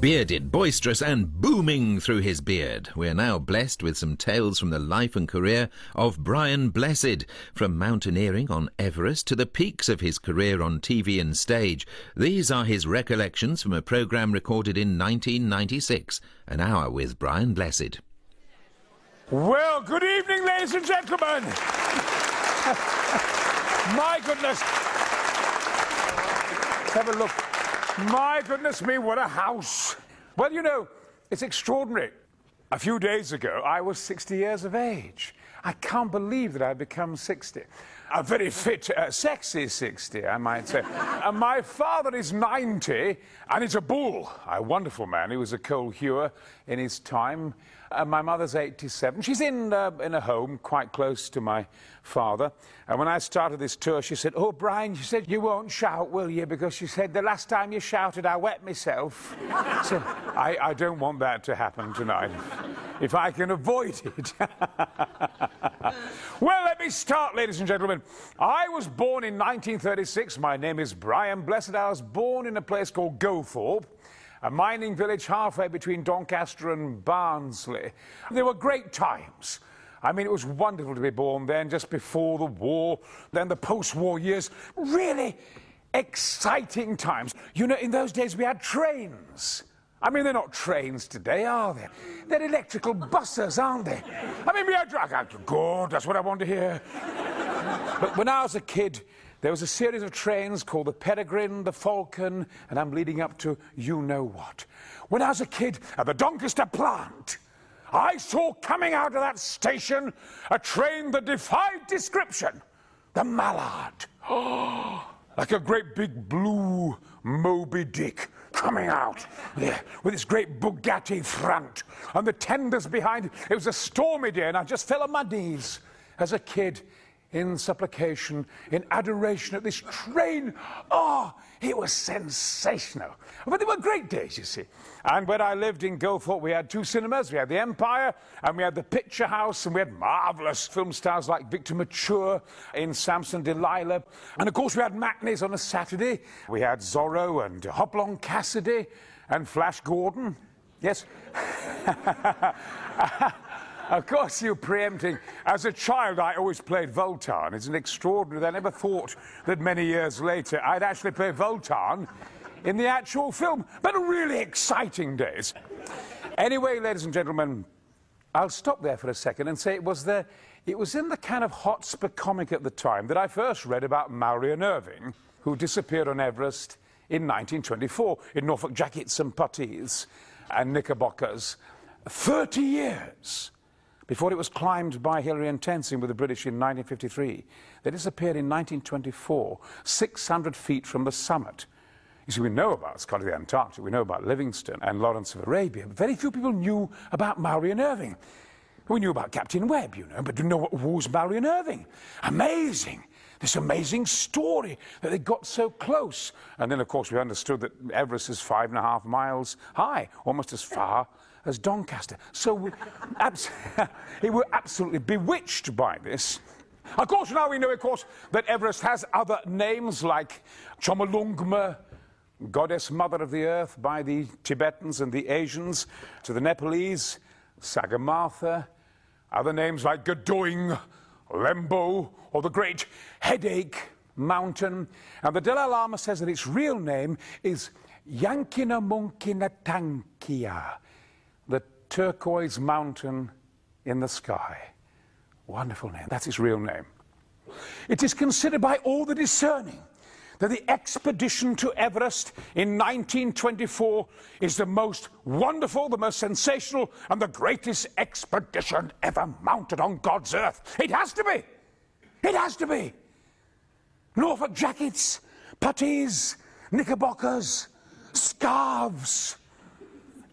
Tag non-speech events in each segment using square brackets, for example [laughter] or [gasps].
Bearded, boisterous, and booming through his beard, we're now blessed with some tales from the life and career of Brian Blessed, from mountaineering on Everest to the peaks of his career on TV and stage. These are his recollections from a programme recorded in 1996, An Hour with Brian Blessed. Well, good evening, ladies and gentlemen. [laughs] My goodness. Let's have a look. My goodness me, what a house. Well, you know, it's extraordinary. A few days ago, I was 60 years of age. I can't believe that I've become 60. A very fit, uh, sexy 60, I might say. [laughs] and my father is 90, and he's a bull. A wonderful man. He was a coal hewer in his time. And my mother's 87. She's in, uh, in a home quite close to my father. And when I started this tour, she said, Oh, Brian, she said, you won't shout, will you? Because she said, the last time you shouted, I wet myself. [laughs] so I, I don't want that to happen tonight, if I can avoid it. [laughs] well, let me start, ladies and gentlemen. I was born in 1936. My name is Brian Blessed. I was born in a place called Goldthorpe a mining village halfway between Doncaster and Barnsley. They were great times. I mean, it was wonderful to be born then, just before the war, then the post war years. Really exciting times. You know, in those days we had trains. I mean, they're not trains today, are they? They're electrical buses, aren't they? I mean, we had. Good, that's what I want to hear. but when I was a kid, there was a series of trains called the Peregrine, the Falcon, and I'm leading up to you know what. When I was a kid at the Doncaster plant, I saw coming out of that station a train that defied description the Mallard. [gasps] Like a great big blue Moby Dick coming out there with its great Bugatti front and the tenders behind. It was a stormy day, and I just fell on my knees as a kid in supplication, in adoration at this train. Oh, it was sensational. But they were great days, you see. And when I lived in Goldthorpe, we had two cinemas. We had the Empire and we had the Picture House, and we had marvellous film stars like Victor Mature in Samson Delilah. And of course, we had matinees on a Saturday. We had Zorro and Hopalong Cassidy and Flash Gordon. Yes? [laughs] Of course, you're preempting. As a child, I always played Vultan. It's an extraordinary. I never thought that many years later I'd actually play Vultan in the actual film. But really exciting days. Anyway, ladies and gentlemen, I'll stop there for a second and say it was the, it was in the kind of Hotspur comic at the time that I first read about Mallory and Irvine, who disappeared on Everest in 1924 in Norfolk jackets and puttees and knickerbockers. 30 years before it was climbed by Hillary and Tenzing with the British in 1953. They disappeared in 1924, 600 feet from the summit. You see, we know about Scott of the Antarctic, we know about Livingstone and Lawrence of Arabia, but very few people knew about Mallory and Irvine. We knew about Captain Webb, you know, but didn't know who was Mallory and Irvine. Amazing. This amazing story that they got so close. And then, of course, we understood that Everest is five and a half miles high, almost as far as Doncaster. So [laughs] [laughs] we were absolutely bewitched by this. Of course, now we know, of course, that Everest has other names like Chomolungma, goddess mother of the earth by the Tibetans and the Asians, to the Nepalese, Sagarmatha, other names like Gadoing, Lembo, or the great headache mountain. And the Dalai Lama says that its real name is Yankina Munkina Tankia turquoise mountain in the sky. Wonderful name. That's its real name. It is considered by all the discerning that the expedition to Everest in 1924 is the most wonderful, the most sensational, and the greatest expedition ever mounted on God's earth. It has to be. It has to be. Norfolk jackets, puttees, knickerbockers, scarves,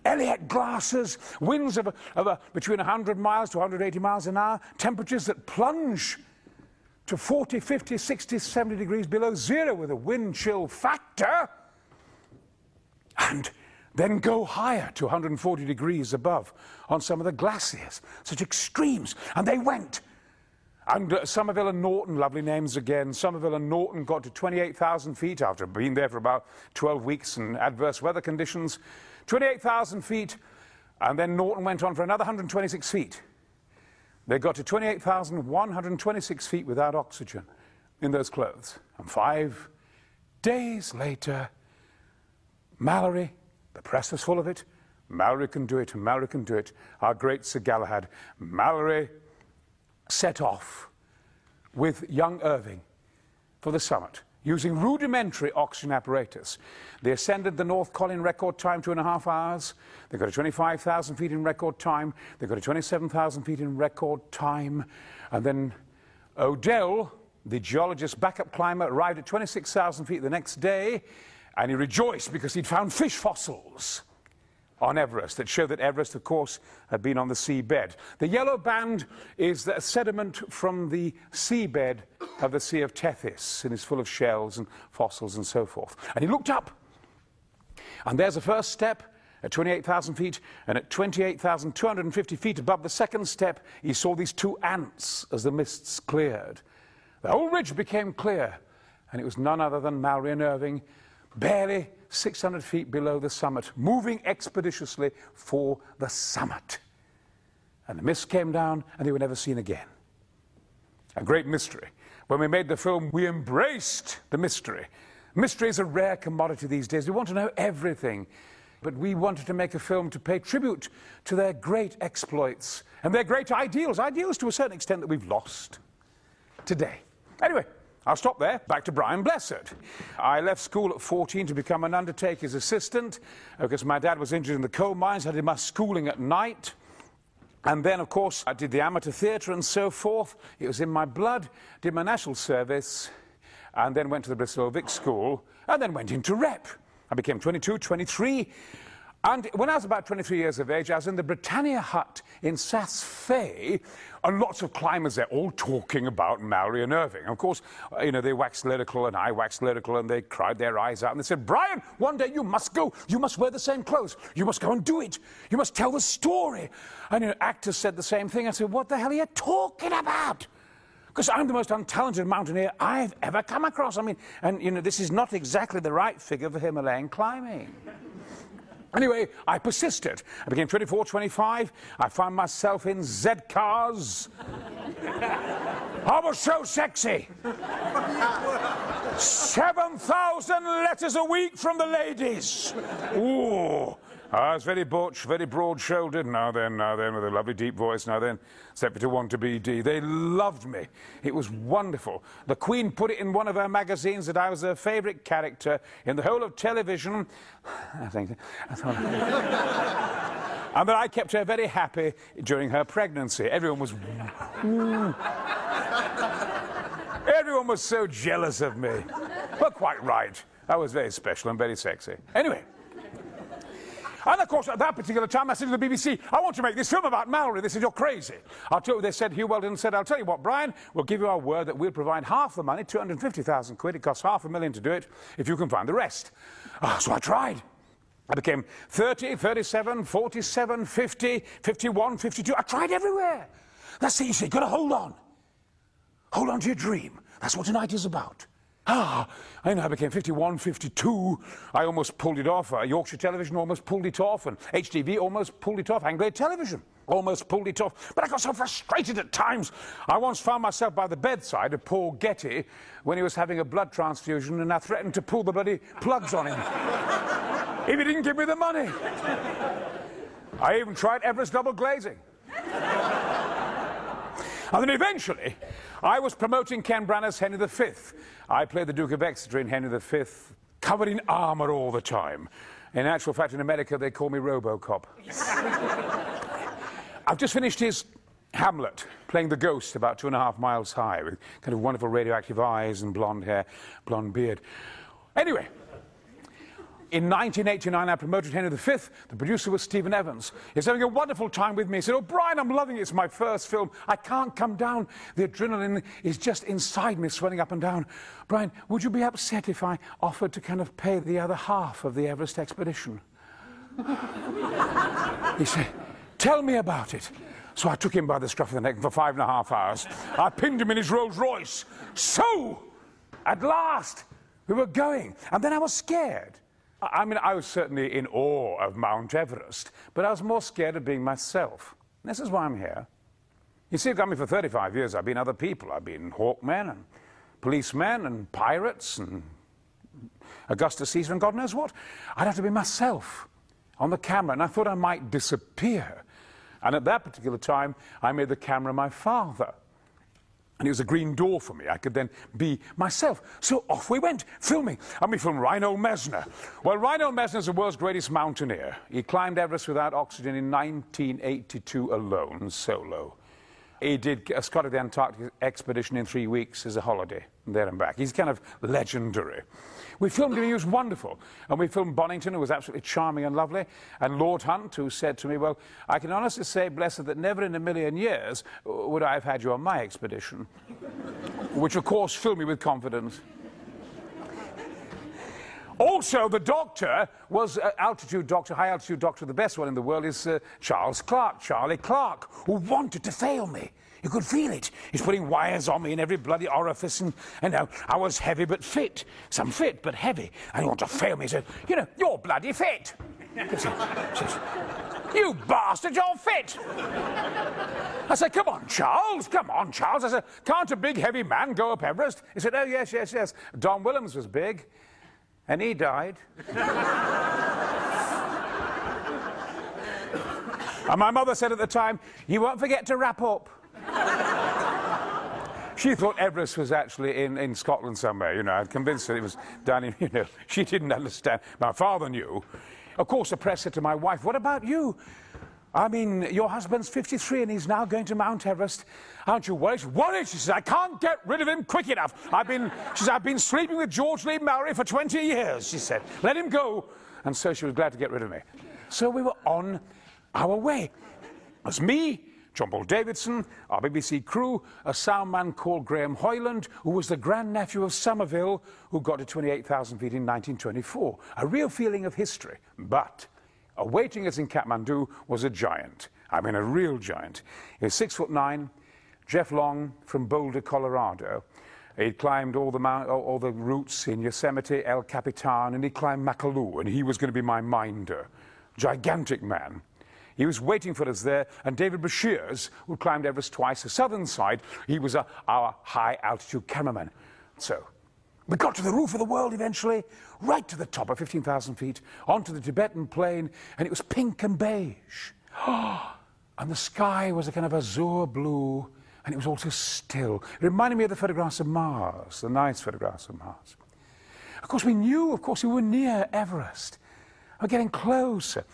Elliott glasses, winds of, a, of a, between 100 miles to 180 miles an hour, temperatures that plunge to 40, 50, 60, 70 degrees below zero with a wind chill factor, and then go higher to 140 degrees above on some of the glaciers. Such extremes. And they went. And uh, Somerville and Norton, lovely names again. Somerville and Norton got to 28,000 feet after being there for about 12 weeks in adverse weather conditions. 28,000 feet, and then Norton went on for another 126 feet. They got to 28,126 feet without oxygen in those clothes. And five days later, Mallory, the press was full of it. Mallory can do it, Mallory can do it. Our great Sir Galahad. Mallory set off with young Irvine for the summit using rudimentary oxygen apparatus. They ascended the North Col in record time, two and a half hours. They got to 25,000 feet in record time. They got to 27,000 feet in record time. And then Odell, the geologist backup climber, arrived at 26,000 feet the next day, and he rejoiced because he'd found fish fossils on Everest that show that Everest, of course, had been on the seabed. The yellow band is the sediment from the seabed of the Sea of Tethys and is full of shells and fossils and so forth. And he looked up, and there's the first step at 28,000 feet, and at 28,250 feet above the second step, he saw these two ants as the mists cleared. The whole ridge became clear, and it was none other than Mallory and Irvine, barely 600 feet below the summit, moving expeditiously for the summit. And the mist came down, and they were never seen again. A great mystery. When we made the film, we embraced the mystery. Mystery is a rare commodity these days. We want to know everything. But we wanted to make a film to pay tribute to their great exploits and their great ideals, ideals to a certain extent that we've lost today. Anyway, I'll stop there. Back to Brian Blessed. I left school at 14 to become an undertaker's assistant because my dad was injured in the coal mines. I did my schooling at night. And then, of course, I did the amateur theatre and so forth. It was in my blood. Did my national service, and then went to the Bristol Vic School, and then went into rep. I became 22, 23. And when I was about 23 years of age, I was in the Britannia hut in Saas Fee, and lots of climbers there, all talking about Mallory and Irvine. Of course, uh, you know, they waxed lyrical, and I waxed lyrical, and they cried their eyes out, and they said, Brian, one day you must go. You must wear the same clothes. You must go and do it. You must tell the story. And you know, actors said the same thing. I said, what the hell are you talking about? because I'm the most untalented mountaineer I've ever come across. I mean, and you know, this is not exactly the right figure for Himalayan climbing. Anyway, I persisted. I became 24, 25. I found myself in Z cars. I was so sexy. 7,000 letters a week from the ladies. Ooh. Ah, I was very butch, very broad shouldered. Now then, now then, with a lovely deep voice. Now then, Secretary 1 to BD. They loved me. It was wonderful. The Queen put it in one of her magazines that I was her favourite character in the whole of television. [sighs] I think. I thought, [laughs] and that I kept her very happy during her pregnancy. Everyone was. [laughs] Everyone was so jealous of me. But quite right. I was very special and very sexy. Anyway. And of course, at that particular time, I said to the BBC, I want to make this film about Mallory. They said, You're crazy. I'll tell you, they said, Huw Wheldon said, I'll tell you what, Brian, we'll give you our word that we'll provide half the money, 250,000 quid. It costs half a million to do it, if you can find the rest. Oh, so I tried. I became 30, 37, 47, 50, 51, 52. I tried everywhere. That's you see, you've got to hold on. Hold on to your dream. That's what tonight is about. Ah, I know I became 51, 52. I almost pulled it off. Uh, Yorkshire Television almost pulled it off, and HTV almost pulled it off. Anglia Television almost pulled it off. But I got so frustrated at times. I once found myself by the bedside of Paul Getty when he was having a blood transfusion, and I threatened to pull the bloody plugs on him [laughs] if he didn't give me the money. I even tried Everest double glazing. And then eventually, I was promoting Ken Branagh's Henry V. I played the Duke of Exeter in Henry V, covered in armour all the time. In actual fact, in America, they call me Robocop. [laughs] I've just finished his Hamlet, playing the ghost about two and a half miles high, with kind of wonderful radioactive eyes and blonde hair, blonde beard. Anyway, in 1989, I promoted Henry V. The producer was Stephen Evans. He's having a wonderful time with me. He said, Oh, Brian, I'm loving it. It's my first film. I can't come down. The adrenaline is just inside me, swelling up and down. Brian, would you be upset if I offered to kind of pay the other half of the Everest expedition? he said, Tell me about it. So I took him by the scruff of the neck for five and a half hours. I pinned him in his Rolls Royce. So, at last, we were going. And then I was scared. I mean, I was certainly in awe of Mount Everest, but I was more scared of being myself. This is why I'm here. You see, I've got me for 35 years. I've been other people. I've been hawkmen and policemen and pirates and Augustus Caesar and God knows what. I'd have to be myself on the camera, and I thought I might disappear. And at that particular time, I made the camera my father. And it was a green door for me. I could then be myself. So off we went, filming. And we filmed Reinhold Messner. Well, Reinhold Messner is the world's greatest mountaineer. He climbed Everest without oxygen in 1982 alone, solo. He did a Scott of the Antarctic expedition in three weeks as a holiday, there and back. He's kind of legendary. We filmed him, he was wonderful. And we filmed Bonington, who was absolutely charming and lovely, and Lord Hunt, who said to me, Well, I can honestly say, Blessed, that never in a million years would I have had you on my expedition. [laughs] Which, of course, filled me with confidence. Also, the doctor was uh, altitude doctor, high altitude doctor. The best one in the world is uh, Charles Clark, Charlie Clark, who wanted to fail me. You could feel it. He's putting wires on me in every bloody orifice, and, and uh, I was heavy but fit. Some fit but heavy. And he wanted to fail me. He said, You know, you're bloody fit. says, you bastard, you're fit. I said, Come on, Charles, come on, Charles. I said, Can't a big, heavy man go up Everest? He said, Oh, yes, yes, yes. Don Whillans was big. And he died. and my mother said at the time, You won't forget to wrap up. She thought Everest was actually in, in Scotland somewhere, you know. I'd convinced her it was down in, [laughs] you know. She didn't understand. My father knew. Of course, the press said to my wife, What about you? I mean, your husband's 53 and he's now going to Mount Everest. Aren't you worried? Worried? She says, I can't get rid of him quick enough. I've been, she says, I've been sleeping with George Leigh Mallory for 20 years, she said. Let him go. And so she was glad to get rid of me. So we were on our way. It was me, John Paul Davidson, our BBC crew, a sound man called Graham Hoyland, who was the grandnephew of Somerville, who got to 28,000 feet in 1924. A real feeling of history. But awaiting us in Kathmandu was a giant. I mean, a real giant. He was six foot nine, Jeff Long from Boulder, Colorado. He'd climbed all the, all the routes in Yosemite, El Capitan, and he climbed Makalu, and he was going to be my minder. Gigantic man. He was waiting for us there, and David Breashears, who climbed Everest twice, the southern side, he was a, our high altitude cameraman. So, we got to the roof of the world eventually, right to the top of 15,000 feet, onto the Tibetan plain, and it was pink and beige. [gasps] and the sky was a kind of azure blue, and it was also still. It reminded me of the photographs of Mars, the nice photographs of Mars. Of course, we knew, of course, we were near Everest. We're getting closer.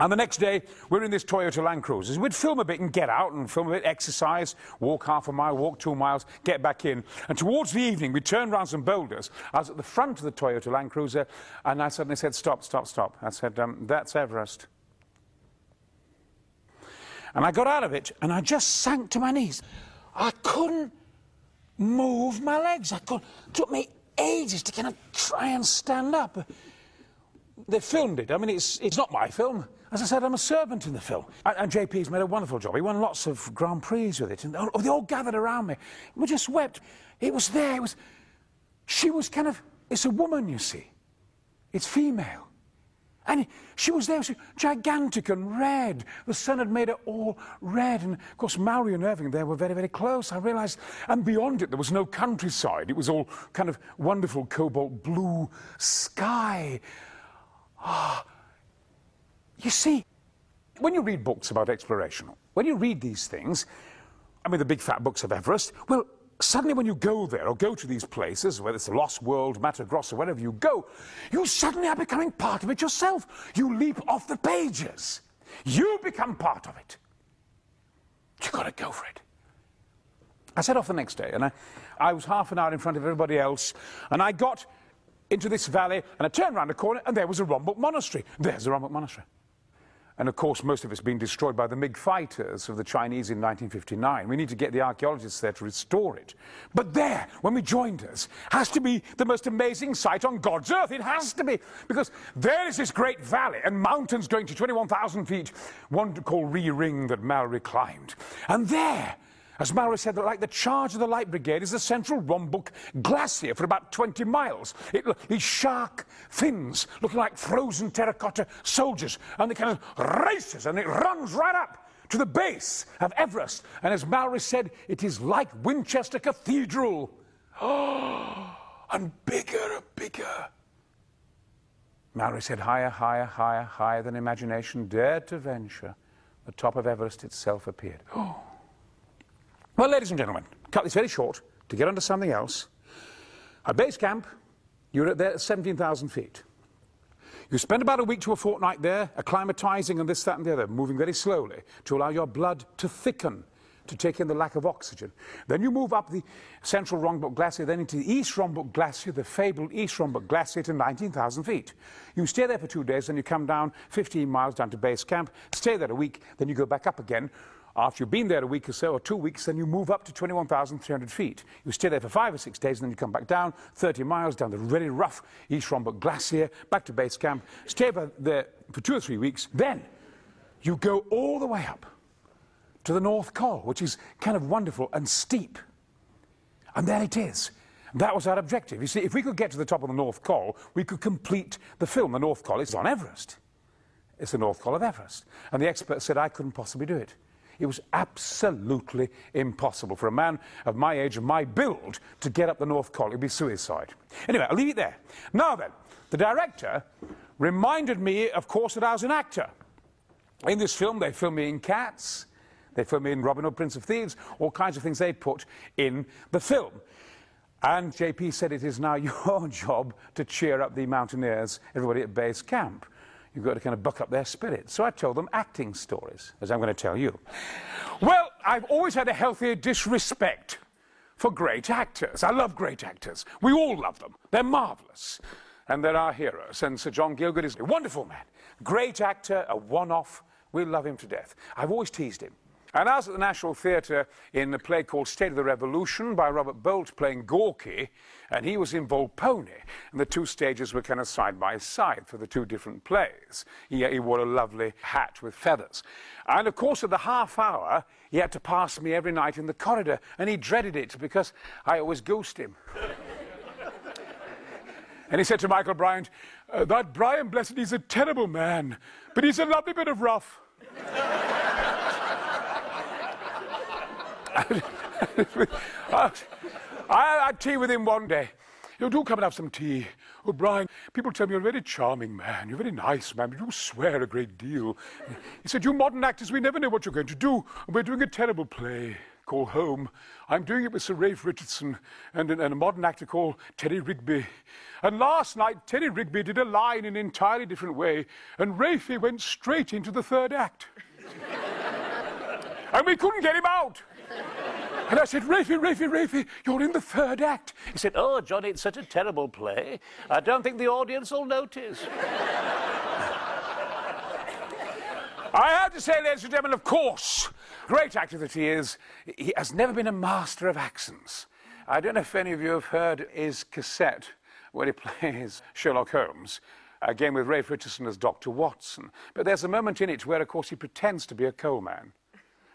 And the next day, we're in this Toyota Land Cruiser. We'd film a bit and get out and film a bit, exercise, walk half a mile, walk two miles, get back in. And towards the evening, we turned around some boulders. I was at the front of the Toyota Land Cruiser, and I suddenly said, Stop, stop, stop. I said, um, That's Everest. And I got out of it, and I just sank to my knees. I couldn't move my legs. I could It took me ages to kind of try and stand up. They filmed it. I mean, it's, it's not my film. As I said, I'm a servant in the film. And, and JP's made a wonderful job. He won lots of Grand Prix with it. And oh, they all gathered around me. We just wept. It was there. It was, she was kind of, it's a woman, you see. It's female. And she was there, she was gigantic and red. The sun had made her all red. And of course, Mallory and Irvine there were very, very close. I realized, and beyond it, there was no countryside. It was all kind of wonderful cobalt blue sky. Ah, you see, when you read books about exploration, when you read these things, I mean, the big fat books of Everest, well, suddenly when you go there or go to these places, whether it's the Lost World, Matterhorn, Grosso, wherever you go, you suddenly are becoming part of it yourself. You leap off the pages. You become part of it. You've got to go for it. I set off the next day, and I, I was half an hour in front of everybody else, and I got into this valley, and I turned around a corner, and there was a Rongbuk monastery. There's a Rongbuk monastery. And of course, most of it's been destroyed by the MiG fighters of the Chinese in 1959. We need to get the archaeologists there to restore it. But there, when we joined us, has to be the most amazing sight on God's earth. It has to be. Because there is this great valley and mountains going to 21,000 feet, one called Ree Ring that Mallory climbed. And there, as Mallory said, like the charge of the Light Brigade is the central Rongbuk Glacier for about 20 miles. It, these shark fins look like frozen terracotta soldiers, and it kind of races and it runs right up to the base of Everest. And as Mallory said, it is like Winchester Cathedral. Oh, [gasps] and bigger and bigger. Mallory said, higher, higher, higher, higher than imagination dared to venture. The top of Everest itself appeared. [gasps] Oh. Well, ladies and gentlemen, cut this very short to get onto something else. At base camp, you're at there at 17,000 feet. You spend about a week to a fortnight there, acclimatizing and this, that, and the other, moving very slowly to allow your blood to thicken, to take in the lack of oxygen. Then you move up the central Rongbuk Glacier, then into the East Rongbuk Glacier, the fabled East Rongbuk Glacier to 19,000 feet. You stay there for two days, then you come down 15 miles down to base camp, stay there a week, then you go back up again, after you've been there a week or so, or two weeks, then you move up to 21,300 feet. You stay there for five or six days, and then you come back down 30 miles down the really rough East Rongbuk Glacier, back to base camp, stay there for two or three weeks. Then you go all the way up to the North Col, which is kind of wonderful and steep. And there it is. That was our objective. You see, if we could get to the top of the North Col, we could complete the film. The North Col is on Everest. It's the North Col of Everest. And the expert said I couldn't possibly do it. It was absolutely impossible for a man of my age and my build to get up the North Col. It would be suicide. Anyway, I'll leave it there. Now then, the director reminded me, of course, that I was an actor. In this film, they filmed me in Cats, they filmed me in Robin Hood, Prince of Thieves, all kinds of things they put in the film. And JP said it is now [laughs] your job to cheer up the mountaineers, everybody at base camp. You've got to kind of buck up their spirit. So I told them acting stories, as I'm going to tell you. Well, I've always had a healthy disrespect for great actors. I love great actors. We all love them. They're marvellous. And they're our heroes. And Sir John Gielgud is a wonderful man. Great actor, a one-off. We love him to death. I've always teased him. And I was at the National Theatre in a play called State of the Revolution by Robert Bolt playing Gorky, and he was in Volpone. And the two stages were kind of side by side for the two different plays. He, he wore a lovely hat with feathers. And of course, at the half hour, he had to pass me every night in the corridor, and he dreaded it because I always ghost him. [laughs] and he said to Michael Bryant, uh, That Brian Blessed, he's a terrible man, but he's a lovely bit of rough. [laughs] [laughs] I, had tea with him one day. You do come and have some tea. Oh, people tell me you're a very charming man. You're a very nice man, you swear a great deal. He said, You modern actors, we never know what you're going to do. We're doing a terrible play called Home. I'm doing it with Sir Ralph Richardson and, and a modern actor called Terry Rigby. And last night, Terry Rigby did a line in an entirely different way, and Ralphie went straight into the third act. [laughs] and we couldn't get him out. And I said, Rafie, Rafie, Rafie, you're in the third act. He said, Oh, Johnny, it's such a terrible play. I don't think the audience will notice. I have to say, ladies and gentlemen, of course, great actor that he is, he has never been a master of accents. I don't know if any of you have heard his cassette where he [laughs] plays Sherlock Holmes, again with Rafe Richardson as Dr. Watson. But there's a moment in it where, of course, he pretends to be a coal man.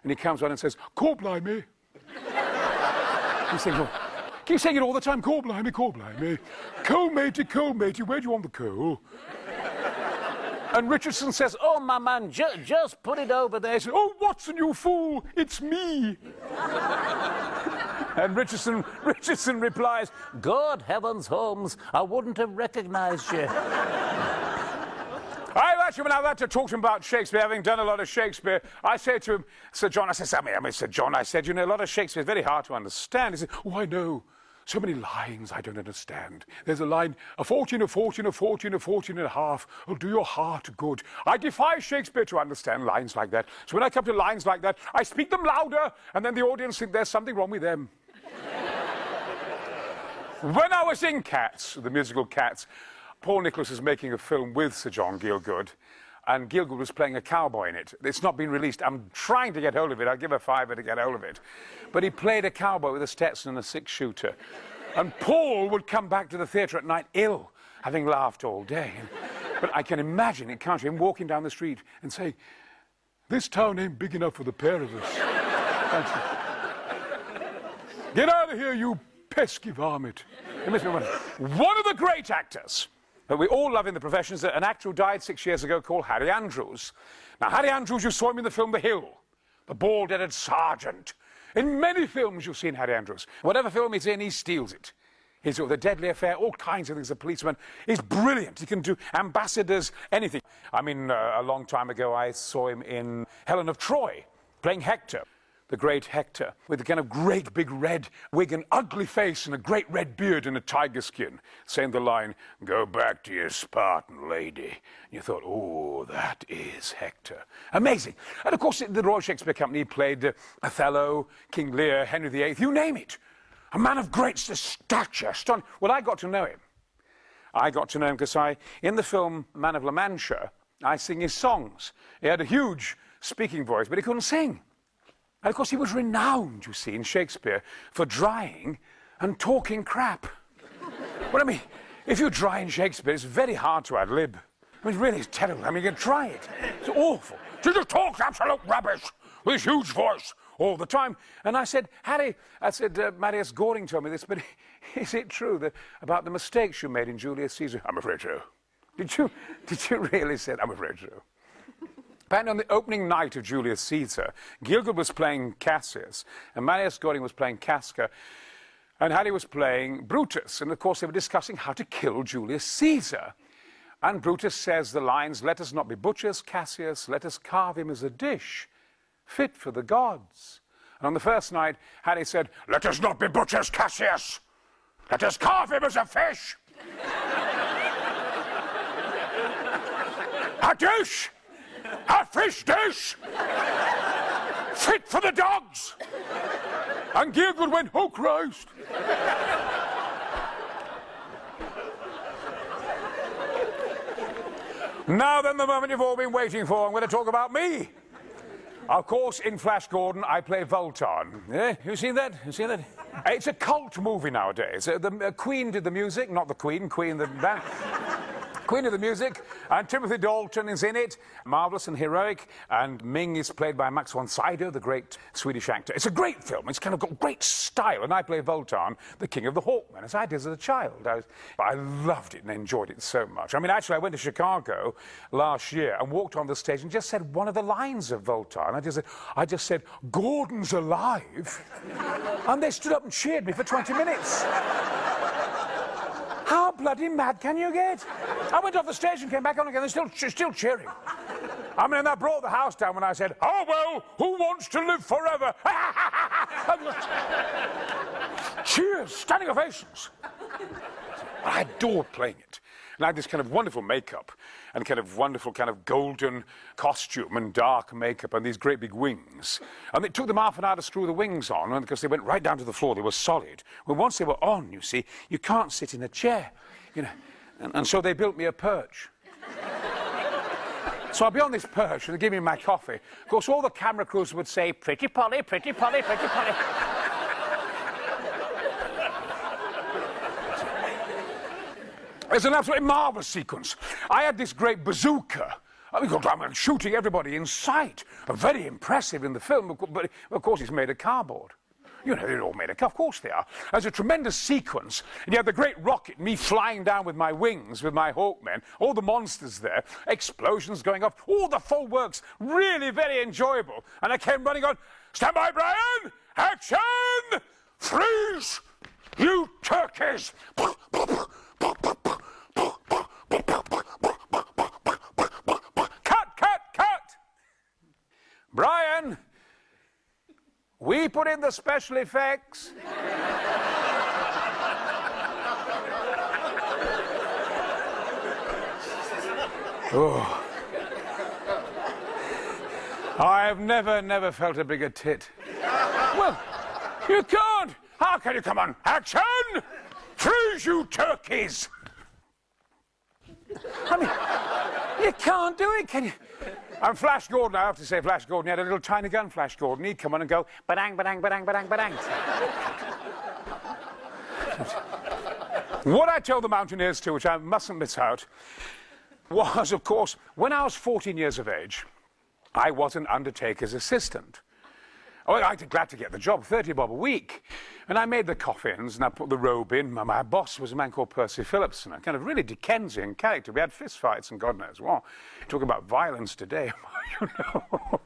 And he comes on and says, Coal blimey. Keep saying, oh, keep saying it all the time. Coal blimey, coal blimey. Coal matey, coal matey, where do you want the coal? And Richardson says, Oh, my man, ju just put it over there. He says, Oh, Watson, you fool, it's me. [laughs] and Richardson, Richardson replies, God heavens, Holmes, I wouldn't have recognized you. I've I've had to talk to him about Shakespeare, having done a lot of Shakespeare, I say to him, Sir John, I said, I mean, I mean, Sir John, I said, you know, a lot of Shakespeare is very hard to understand. He said, Oh, I know. So many lines I don't understand. There's a line, a fortune, a fortune, a fortune, a fortune and a half will do your heart good. I defy Shakespeare to understand lines like that. So when I come to lines like that, I speak them louder, and then the audience think there's something wrong with them. [laughs] when I was in Cats, the musical Cats, Paul Nicholas is making a film with Sir John Gielgud, and Gielgud was playing a cowboy in it. It's not been released. I'm trying to get hold of it. I'll give a fiver to get hold of it. But he played a cowboy with a Stetson and a six shooter. And Paul would come back to the theatre at night ill, having laughed all day. But I can imagine you, him walking down the street and saying, This town ain't big enough for the pair of us. Get out of here, you pesky varmint. One of the great actors that we all love in the profession is that an actor who died six years ago called Harry Andrews. Now, Harry Andrews, you saw him in the film The Hill, the bald-headed sergeant. In many films you've seen Harry Andrews. Whatever film he's in, he steals it. He's got the deadly affair, all kinds of things. A policeman. He's brilliant. He can do ambassadors, anything. I mean, uh, a long time ago, I saw him in Helen of Troy, playing Hector the great Hector, with a kind of great big red wig and ugly face and a great red beard and a tiger skin, saying the line, Go back to your Spartan lady. And you thought, oh, that is Hector. Amazing. And of course, the Royal Shakespeare Company played uh, Othello, King Lear, Henry VIII, you name it. A man of great stature. Ston- well, I got to know him. I got to know him because I, in the film Man of La Mancha, I sing his songs. He had a huge speaking voice, but he couldn't sing. And of course, he was renowned, you see, in Shakespeare for drying and talking crap. well, I mean, if you dry in Shakespeare, it's very hard to ad lib. I mean, really, it's terrible. I mean, you can try it. It's awful. He just talks absolute rubbish with his huge voice all the time. And I said, Harry, I said, uh, Marius Goring told me this, but [laughs] is it true that, about the mistakes you made in Julius Caesar? I'm afraid so. Did you, did you really say, that? I'm afraid so? Apparently, on the opening night of Julius Caesar, Gielgud was playing Cassius, and Marius Goring was playing Casca, and Harry was playing Brutus. And of course, they were discussing how to kill Julius Caesar. And Brutus says the lines, Let us not be butchers, Cassius, let us carve him as a dish, fit for the gods. And on the first night, Harry said, Let us not be butchers, Cassius, let us carve him as a fish. [laughs] a dish! A fish dish fit for the dogs. And Gielgud went, oh Christ. now then, the moment you've all been waiting for, I'm going to talk about me. Of course, in Flash Gordon, I play Vultan. Yeah, you seen that? You seen that? It's a cult movie nowadays. Uh, the uh, Queen did the music, not the Queen, Queen the band. Queen of the Music, and Timothy Dalton is in it, marvellous and heroic, and Ming is played by Max von Sydow, the great Swedish actor. It's a great film. It's kind of got great style, and I play Vultan, the king of the Hawkmen, as I did as a child. I, was, I loved it and enjoyed it so much. I mean, actually, I went to Chicago last year and walked on the stage and just said one of the lines of Vultan. I just said, I just said Gordon's alive, [laughs] and they stood up and cheered me for 20 minutes. How bloody mad can you get? I went off the stage and came back on again. They're still, still cheering. I mean, that brought the house down when I said, Oh, well, who wants to live forever? [laughs] Cheers, standing ovations. I adored playing it. And I had this kind of wonderful makeup and kind of wonderful kind of golden costume and dark makeup and these great big wings. And it took them half an hour to screw the wings on because they went right down to the floor. They were solid. Well, once they were on, you see, you can't sit in a chair, you know. And, and so they built me a perch. So I'd be on this perch and they'd give me my coffee. Of course, all the camera crews would say, Pretty Polly, Pretty Polly, Pretty Polly. It's an absolutely marvellous sequence. I had this great bazooka. I mean, I'm shooting everybody in sight. Very impressive in the film, but of course it's made of cardboard. You know, they're all made of, of course they are. There's a tremendous sequence, and you have the great rocket, me flying down with my wings, with my Hawkmen, all the monsters there, explosions going off, all the full works, really very enjoyable. And I came running on, stand by, Brian, action, freeze, you turkeys. [laughs] Brian, we put in the special effects. [laughs] oh. I've never, never felt a bigger tit. well, you can't. How can you come on? Action! Freeze, you turkeys! I mean, you can't do it, can you? And Flash Gordon, I have to say, Flash Gordon, he had a little tiny gun, Flash Gordon. He'd come on and go, badang, badang, badang, badang, badang. what I told the mountaineers too, which I mustn't miss out, was, of course, when I was 14 years of age, I was an undertaker's assistant. Oh, I was glad to get the job, 30 bob a week. And I made the coffins and I put the robe in. My, my boss was a man called Percy Phillipson, a kind of really Dickensian character. We had fistfights and God knows what. Talk about violence today. [laughs] you know,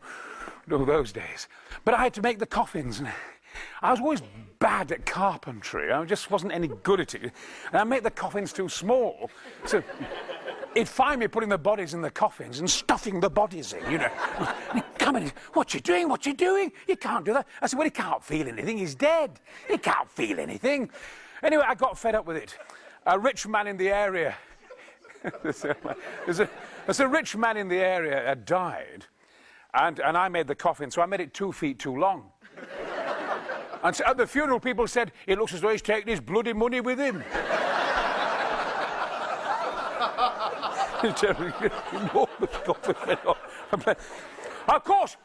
no, those days. But I had to make the coffins. And I was always bad at carpentry. I just wasn't any good at it. And I made the coffins too small. So he'd find me putting the bodies in the coffins and stuffing the bodies in, you know. Come in, what you doing? What you doing? You can't do that. I said, well, he can't feel anything. He's dead. He can't feel anything. Anyway, I got fed up with it. A rich man in the area, there's, [laughs] a, there's, a, rich man in the area had died, and, and I made the coffin, so I made it two feet too long. And so at the funeral, people said, it looks as though he's taking his bloody money with him. Of course,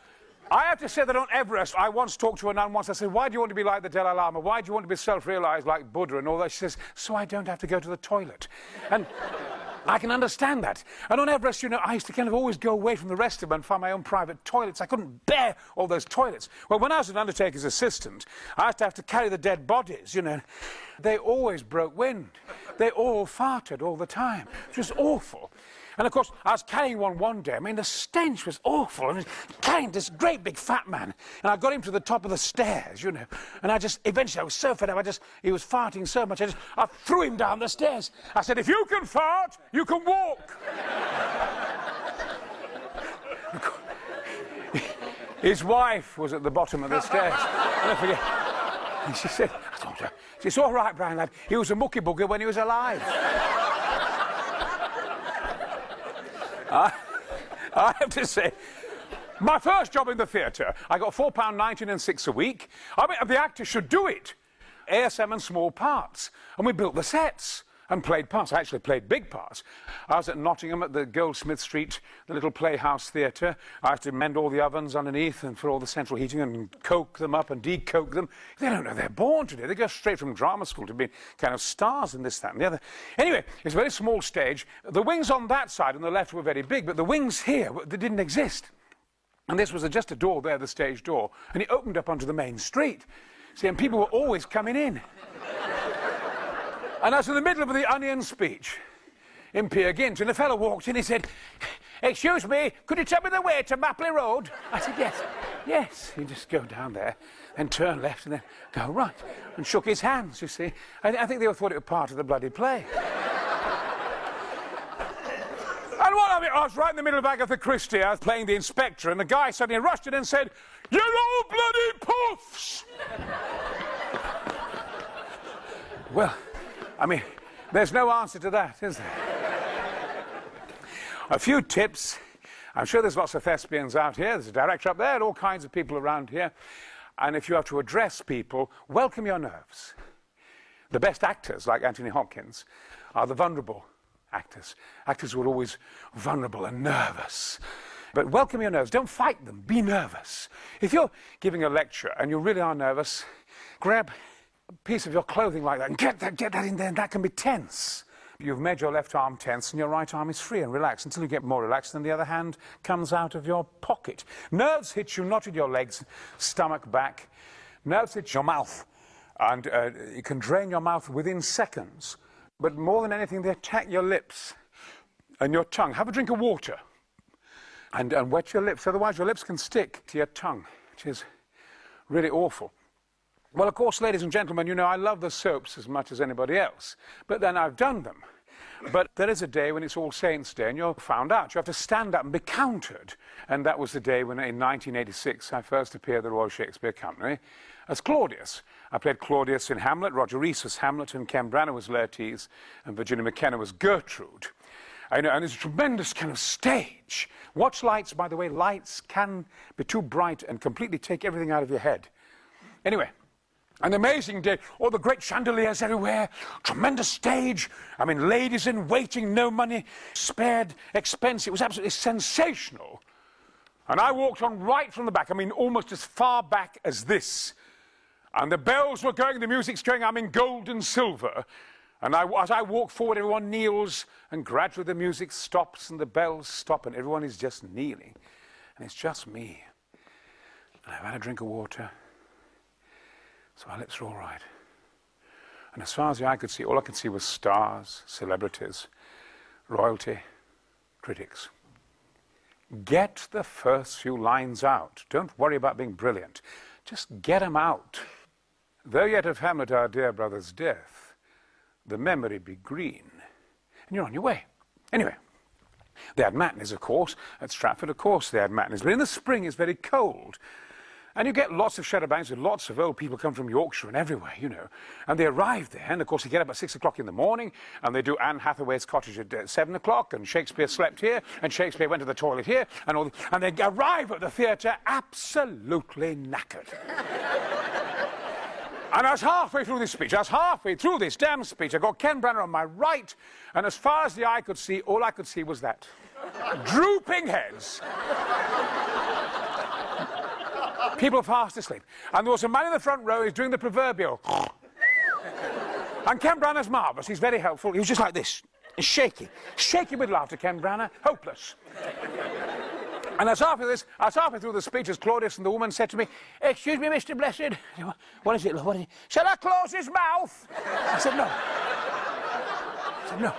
I have to say that on Everest, I once talked to a nun once. I said, Why do you want to be like the Dalai Lama? Why do you want to be self realized like Buddha and all that? She says, So I don't have to go to the toilet. And I can understand that. And on Everest, you know, I used to kind of always go away from the rest of them and find my own private toilets. I couldn't bear all those toilets. Well, when I was an undertaker's assistant, I used to have to carry the dead bodies, you know. They always broke wind. They all farted all the time. It was awful. And of course, I was carrying one one day. I mean, the stench was awful. And carrying this great big fat man. And I got him to the top of the stairs, you know. And I just, eventually, I was so fed up. I just, he was farting so much. I just, I threw him down the stairs. I said, if you can fart, you can walk. [laughs] His wife was at the bottom of the stairs. I forget. And she said, It's all right, Brian, lad. He was a mucky bugger when he was alive. I, I have to say, my first job in the theatre, I got £4.19 and six a week. I mean, the actor should do it. ASM and small parts. And we built the sets and played parts. I actually played big parts. I was at Nottingham at the Goldsmith Street, the little Playhouse Theatre. I had to mend all the ovens underneath and for all the central heating and coke them up and decoke them. They don't know they're born today. They go straight from drama school to being kind of stars in this, that, and the other. Anyway, it's a very small stage. The wings on that side on the left were very big, but the wings here, they didn't exist. And this was just a door there, the stage door, and it opened up onto the main street. See, and people were always coming in. And I was in the middle of the onion speech in Peer Gynt, and a fellow walked in. He said, Excuse me, could you tell me the way to Mapley Road? I said, Yes, yes. He just go down there and turn left and then go right and shook his hands, you see. I, I think they all thought it was part of the bloody play. and what of it, I was right in the middle back of Agatha Christie. I was playing the inspector, and the guy suddenly rushed in and said, You're all bloody puffs! [laughs] well, I mean, there's no answer to that, is there? a few tips. I'm sure there's lots of thespians out here. There's a director up there, and all kinds of people around here. And if you have to address people, welcome your nerves. The best actors, like Anthony Hopkins, are the vulnerable actors. Actors who are always vulnerable and nervous. But welcome your nerves. Don't fight them. Be nervous. If you're giving a lecture and you really are nervous, grab piece of your clothing like that and get that, get that in there, and that can be tense. You've made your left arm tense and your right arm is free and relaxed until you get more relaxed and the other hand comes out of your pocket. Nerves hit you not in your legs, stomach, back. Nerves hit your mouth and uh, you can drain your mouth within seconds. But more than anything, they attack your lips and your tongue. Have a drink of water and, and wet your lips, otherwise your lips can stick to your tongue, which is really awful. Well, of course, ladies and gentlemen, you know I love the soaps as much as anybody else, but then I've done them. But there is a day when it's All Saints' Day and you're found out. You have to stand up and be counted. And that was the day when, in 1986, I first appeared at the Royal Shakespeare Company as Claudius. I played Claudius in Hamlet, Roger Rees was Hamlet, and Ken Branagh was Laertes, and Virginia McKenna was Gertrude. Know, and it's a tremendous kind of stage. Watch lights, by the way, lights can be too bright and completely take everything out of your head. Anyway, An amazing day. All the great chandeliers everywhere. Tremendous stage. I mean, ladies in waiting, no money spared, expense. It was absolutely sensational. And I walked on right from the back, I mean, almost as far back as this. And the bells were going, the music's going, I'm in gold and silver. And I, as I walk forward, everyone kneels, and gradually the music stops and the bells stop, and everyone is just kneeling. And it's just me. And I've had a drink of water, so my lips are all right. And as far as the eye could see, all I could see was stars, celebrities, royalty, critics. Get the first few lines out. Don't worry about being brilliant. Just get them out. Though yet of Hamlet our dear brother's death, the memory be green. And you're on your way. Anyway, they had matinees, of course. At Stratford, of course, they had matinees. But in the spring, it's very cold. And you get lots of charabancs with lots of old people come from Yorkshire and everywhere, you know. And they arrive there, and of course they get up at six o'clock in the morning, and they do Anne Hathaway's cottage at uh, seven o'clock, and Shakespeare slept here, and Shakespeare went to the toilet here, and all, The, and they arrive at the theatre absolutely knackered. [laughs] And I was halfway through this speech, I was halfway through this damn speech. I got Ken Branagh on my right, and as far as the eye could see, all I could see was that. [laughs] Drooping heads. [laughs] People are fast asleep. And there was a man in the front row, he's doing the proverbial. [laughs] and Ken Branagh's marvellous, he's very helpful. He was just like this, shaking, shaking with laughter, Ken Branagh, hopeless. [laughs] And as halfway this, as through the speech, as Claudius and the woman said to me, "Excuse me, Mr. Blessed, what is it? What is it? Shall I close his mouth?" I said, "No." I said, "No."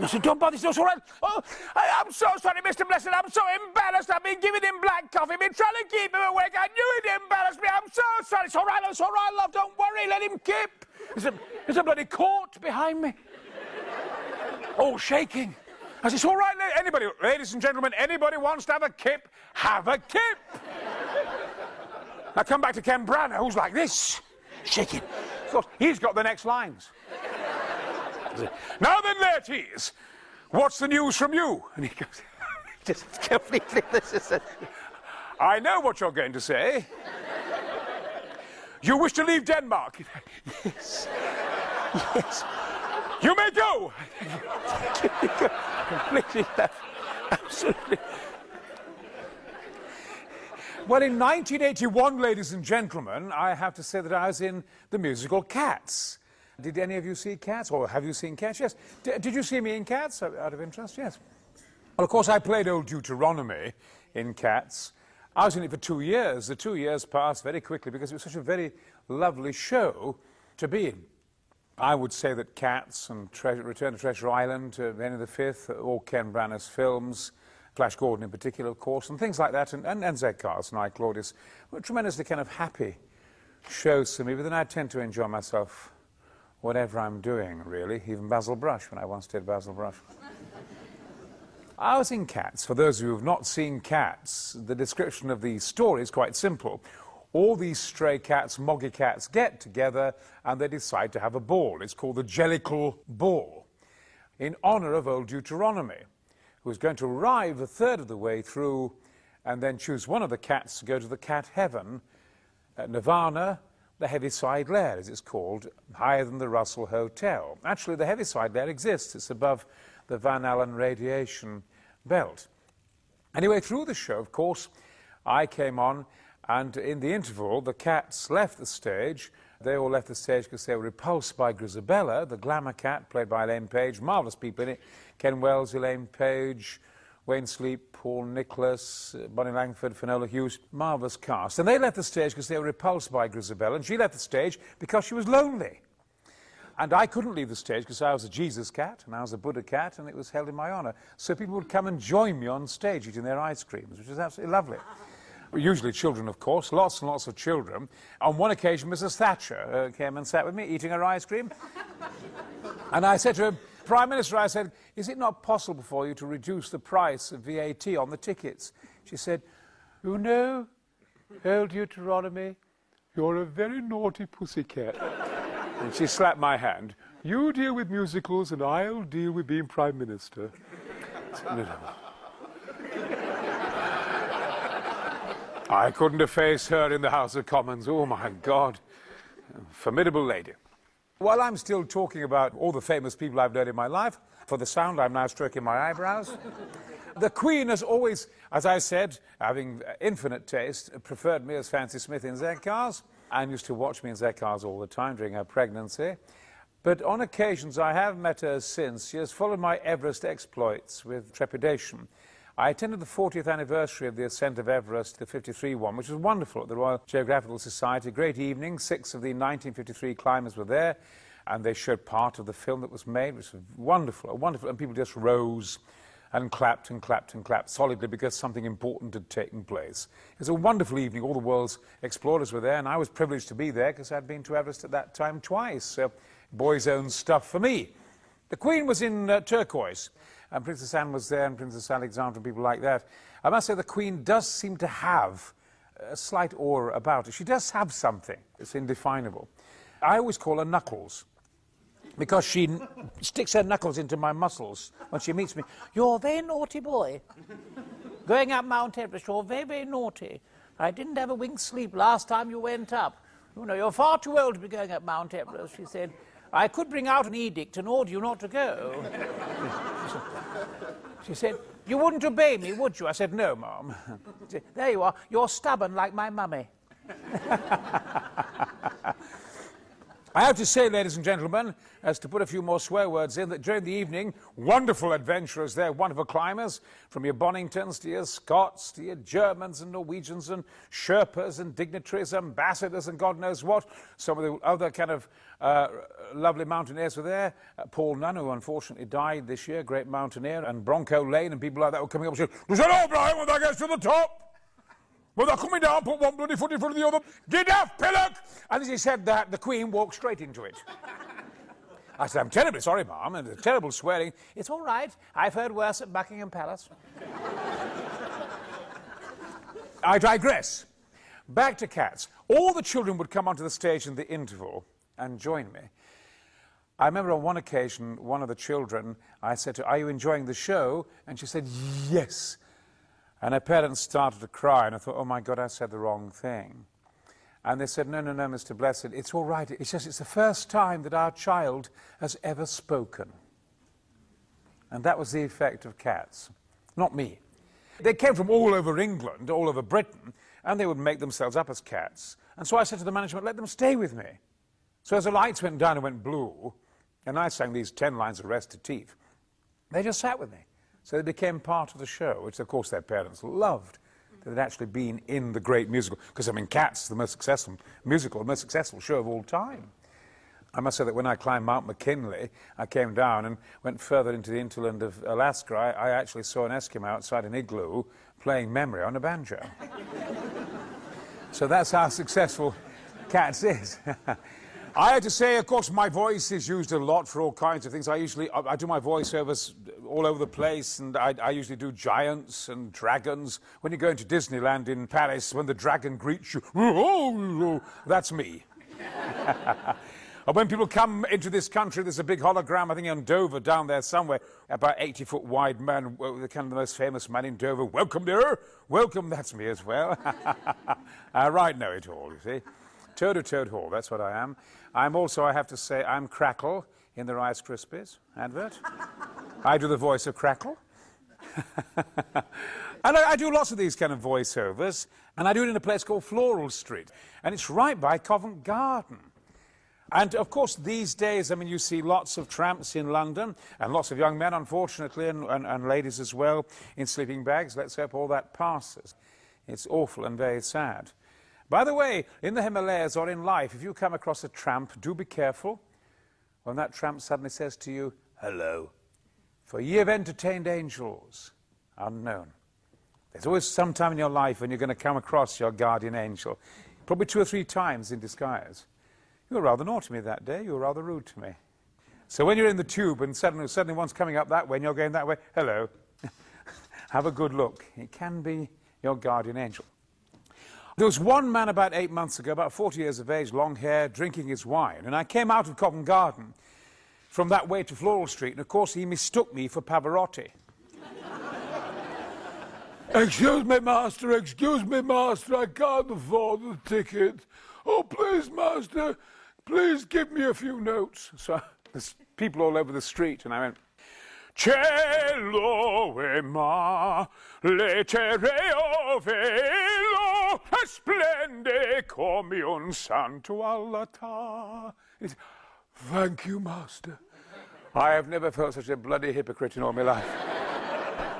I said, don't bother, it's all right. Oh, I, am so sorry, Mr. Blessed. I'm so embarrassed. I've been giving him black coffee, I've been trying to keep him awake. I knew it embarrassed me. I'm so sorry. It's all right, it's all right, love. Don't worry. Let him keep. There's a, there's a bloody court behind me. All shaking. I said, it's all right, anybody, ladies and gentlemen, anybody wants to have a kip, have a kip. I come back to Ken Branagh, who's like this, shaking. Of course, he's got the next lines. Now then, Laertes, what's the news from you? [laughs] And he goes, [laughs] just completely, this is it. I know what you're going to say. You wish to leave Denmark? [laughs] yes. Yes. You may go. completely. Absolutely. Well, in 1981, ladies and gentlemen, I have to say that I was in the musical Cats. Did any of you see Cats? Or have you seen Cats? Yes. D did you see me in Cats, out of interest? Yes. Well, of course, I played old Deuteronomy in Cats. I was in it for two years. The two years passed very quickly because it was such a very lovely show to be in. I would say that Cats and Return to Treasure Island, uh, Henry V, all Ken Branagh's films, Flash Gordon in particular, of course, and things like that, and, and, and I, Claudius, were tremendously kind of happy shows to me, but then I tend to enjoy myself whatever I'm doing, really, even Basil Brush, when I once did Basil Brush. [laughs] I was in Cats. For those of you who have not seen Cats, the description of the story is quite simple. All these stray cats, moggy cats, get together and they decide to have a ball. It's called the Jellicle Ball, in honour of old Deuteronomy, who is going to arrive a third of the way through and then choose one of the cats to go to the cat heaven, at Nirvana, the Heaviside Layer, as it's called, higher than the Russell Hotel. Actually, the Heaviside Layer exists. It's above the Van Allen radiation belt. Anyway, through the show, of course, I came on, and in the interval, the cats left the stage. They all left the stage because they were repulsed by Grizabella, the glamour cat, played by Elaine Paige. Marvellous people in it. Ken Wells, Elaine Paige, Wayne Sleep, Paul Nicholas, Bonnie Langford, Finola Hughes, marvellous cast. And they left the stage because they were repulsed by Grizabella, and she left the stage because she was lonely. And I couldn't leave the stage because I was a Jesus cat and I was a Buddha cat, and it was held in my honour. So people would come and join me on stage eating their ice creams, which was absolutely lovely. [laughs] Usually children, of course, lots and lots of children. On one occasion, Mrs. Thatcher uh, came and sat with me eating her ice cream. [laughs] and I said to her, Prime Minister, I said, is it not possible for you to reduce the price of VAT on the tickets? She said, you know, old Deuteronomy, you're a very naughty pussycat. [laughs] and she slapped my hand. You deal with musicals and I'll deal with being Prime Minister. [laughs] I couldn't have faced her in the House of Commons. Oh, my God. Formidable lady. While I'm still talking about all the famous people I've known in my life, for the sound, I'm now stroking my eyebrows. the Queen has always, as I said, having infinite taste, preferred me as Fancy Smith in Z cars and used to watch me in Z cars all the time during her pregnancy. But on occasions I have met her since. She has followed my Everest exploits with trepidation. I attended the 40th anniversary of the ascent of Everest, the 53 one, which was wonderful at the Royal Geographical Society. Great evening. Six of the 1953 climbers were there, and they showed part of the film that was made, which was wonderful, wonderful. And people just rose and clapped and clapped and clapped solidly because something important had taken place. It was a wonderful evening. All the world's explorers were there, and I was privileged to be there because I'd been to Everest at that time twice. So boys' own stuff for me. The Queen was in uh, turquoise, and Princess Anne was there, and Princess Alexandra, and people like that. I must say the Queen does seem to have a slight aura about her. She does have something. It's indefinable. I always call her Knuckles because she sticks her knuckles into my muscles when she meets me. You're a very naughty boy. Going up Mount Everest, you're very, very naughty. I didn't have a wink's sleep last time you went up. You know, you're far too old to be going up Mount Everest, she said. I could bring out an edict and order you not to go. she said, You wouldn't obey me, would you? I said, No, Mum. There you are. You're stubborn like my mummy. [laughs] I have to say, ladies and gentlemen, as to put a few more swear words in, that during the evening, wonderful adventurers there, wonderful climbers, from your Boningtons to your Scots to your Germans and Norwegians and Sherpas and dignitaries, ambassadors and God knows what. Some of the other kind of uh, lovely mountaineers were there. Uh, Paul Nunn, who unfortunately died this year, great mountaineer, and Bronco Lane and people like that were coming up and saying, "Does that Brian, when that gets to the top? Well, they're coming down, put one bloody foot in front of the other. Get off, pillock! And as he said that, the Queen walked straight into it. I said, I'm terribly sorry, ma'am, and the terrible swearing. It's all right. I've heard worse at Buckingham Palace. I digress. Back to cats. All the children would come onto the stage in the interval and join me. I remember on one occasion, one of the children, I said to her, Are you enjoying the show? And she said, Yes. And her parents started to cry, and I thought, oh my God, I said the wrong thing. And they said, no, no, no, Mr. Blessed, it's all right. It's just, it's the first time that our child has ever spoken. And that was the effect of cats, not me. They came from all over England, all over Britain, and they would make themselves up as cats. And so I said to the management, let them stay with me. So as the lights went down and went blue, and I sang these ten lines of recitative, they just sat with me. So they became part of the show, which of course their parents loved. They'd actually been in the great musical, because I mean, Cats, is the most successful musical, the most successful show of all time. I must say that when I climbed Mount McKinley, I came down and went further into the hinterland of Alaska. I, I actually saw an Eskimo outside an igloo playing memory on a banjo. [laughs] so that's how successful Cats is. [laughs] I have to say, of course, my voice is used a lot for all kinds of things. I usually I, do my voiceovers all over the place, and I, I, usually do giants and dragons. When you go into Disneyland in Paris, when the dragon greets you, [laughs] that's me. [laughs] when people come into this country, there's a big hologram, I think, in Dover down there somewhere, about 80 foot wide man, kind of the most famous man in Dover. Welcome, dear. Welcome, that's me as well. I [laughs] uh, right know it all, you see. Toad Toad Hall, that's what I am. I'm also, I have to say, I'm Crackle in the Rice Krispies advert. I do the voice of Crackle. [laughs] and I, I, do lots of these kind of voiceovers, and I do it in a place called Floral Street, and it's right by Covent Garden. And of course, these days, I mean, you see lots of tramps in London, and lots of young men, unfortunately, and, and, and ladies as well, in sleeping bags. Let's hope all that passes. It's awful and very sad. By the way, in the Himalayas or in life, if you come across a tramp, do be careful when that tramp suddenly says to you, Hello. For ye have entertained angels unknown. There's always some time in your life when you're going to come across your guardian angel, probably two or three times in disguise. You were rather naughty to me that day. You were rather rude to me. So when you're in the tube and suddenly, suddenly one's coming up that way and you're going that way, hello, [laughs] have a good look. It can be your guardian angel. There was one man about eight months ago, about 40 years of age, long hair, drinking his wine. And I came out of Covent Garden from that way to Floral Street, and of course he mistook me for Pavarotti. [laughs] excuse me, master, excuse me, master, I can't afford the ticket. Oh, please, master, please give me a few notes. [laughs] So there's people all over the street, and I went, Cielo e ma, lettereo velo, splende come un santo all'altar. Thank you, master. I have never felt such a bloody hypocrite in all my life.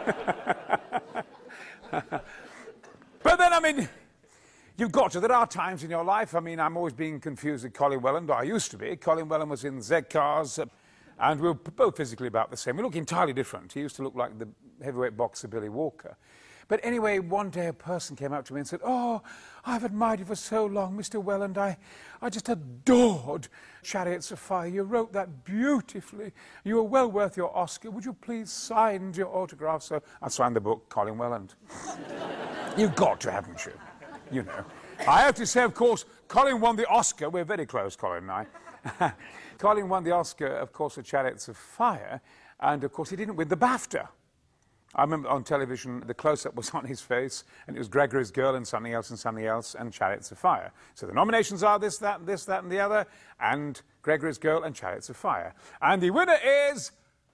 [laughs] but then, I mean, you've got to. There are times in your life, I mean, I'm always being confused with Colin Welland, I used to be. Colin Welland was in Z Cars, uh, and we were both physically about the same. We look entirely different. He used to look like the heavyweight boxer Billy Walker. But anyway, one day a person came up to me and said, Oh, I've admired you for so long, Mr. Welland. I, I just adored Chariots of Fire. You wrote that beautifully. You were well worth your Oscar. Would you please sign your autograph? So I signed the book, Colin Welland. [laughs] You've got to, haven't you? You know. I have to say, of course, Colin won the Oscar. We're very close, Colin and I. [laughs] Colin won the Oscar, of course, for Chariots of Fire. And, of course, he didn't win the BAFTA. I remember on television, the close-up was [laughs] on his face, and it was Gregory's Girl and something else and something else and Chariots of Fire. So the nominations are this, that, this, that, and the other, and Gregory's Girl and Chariots of Fire. And the winner is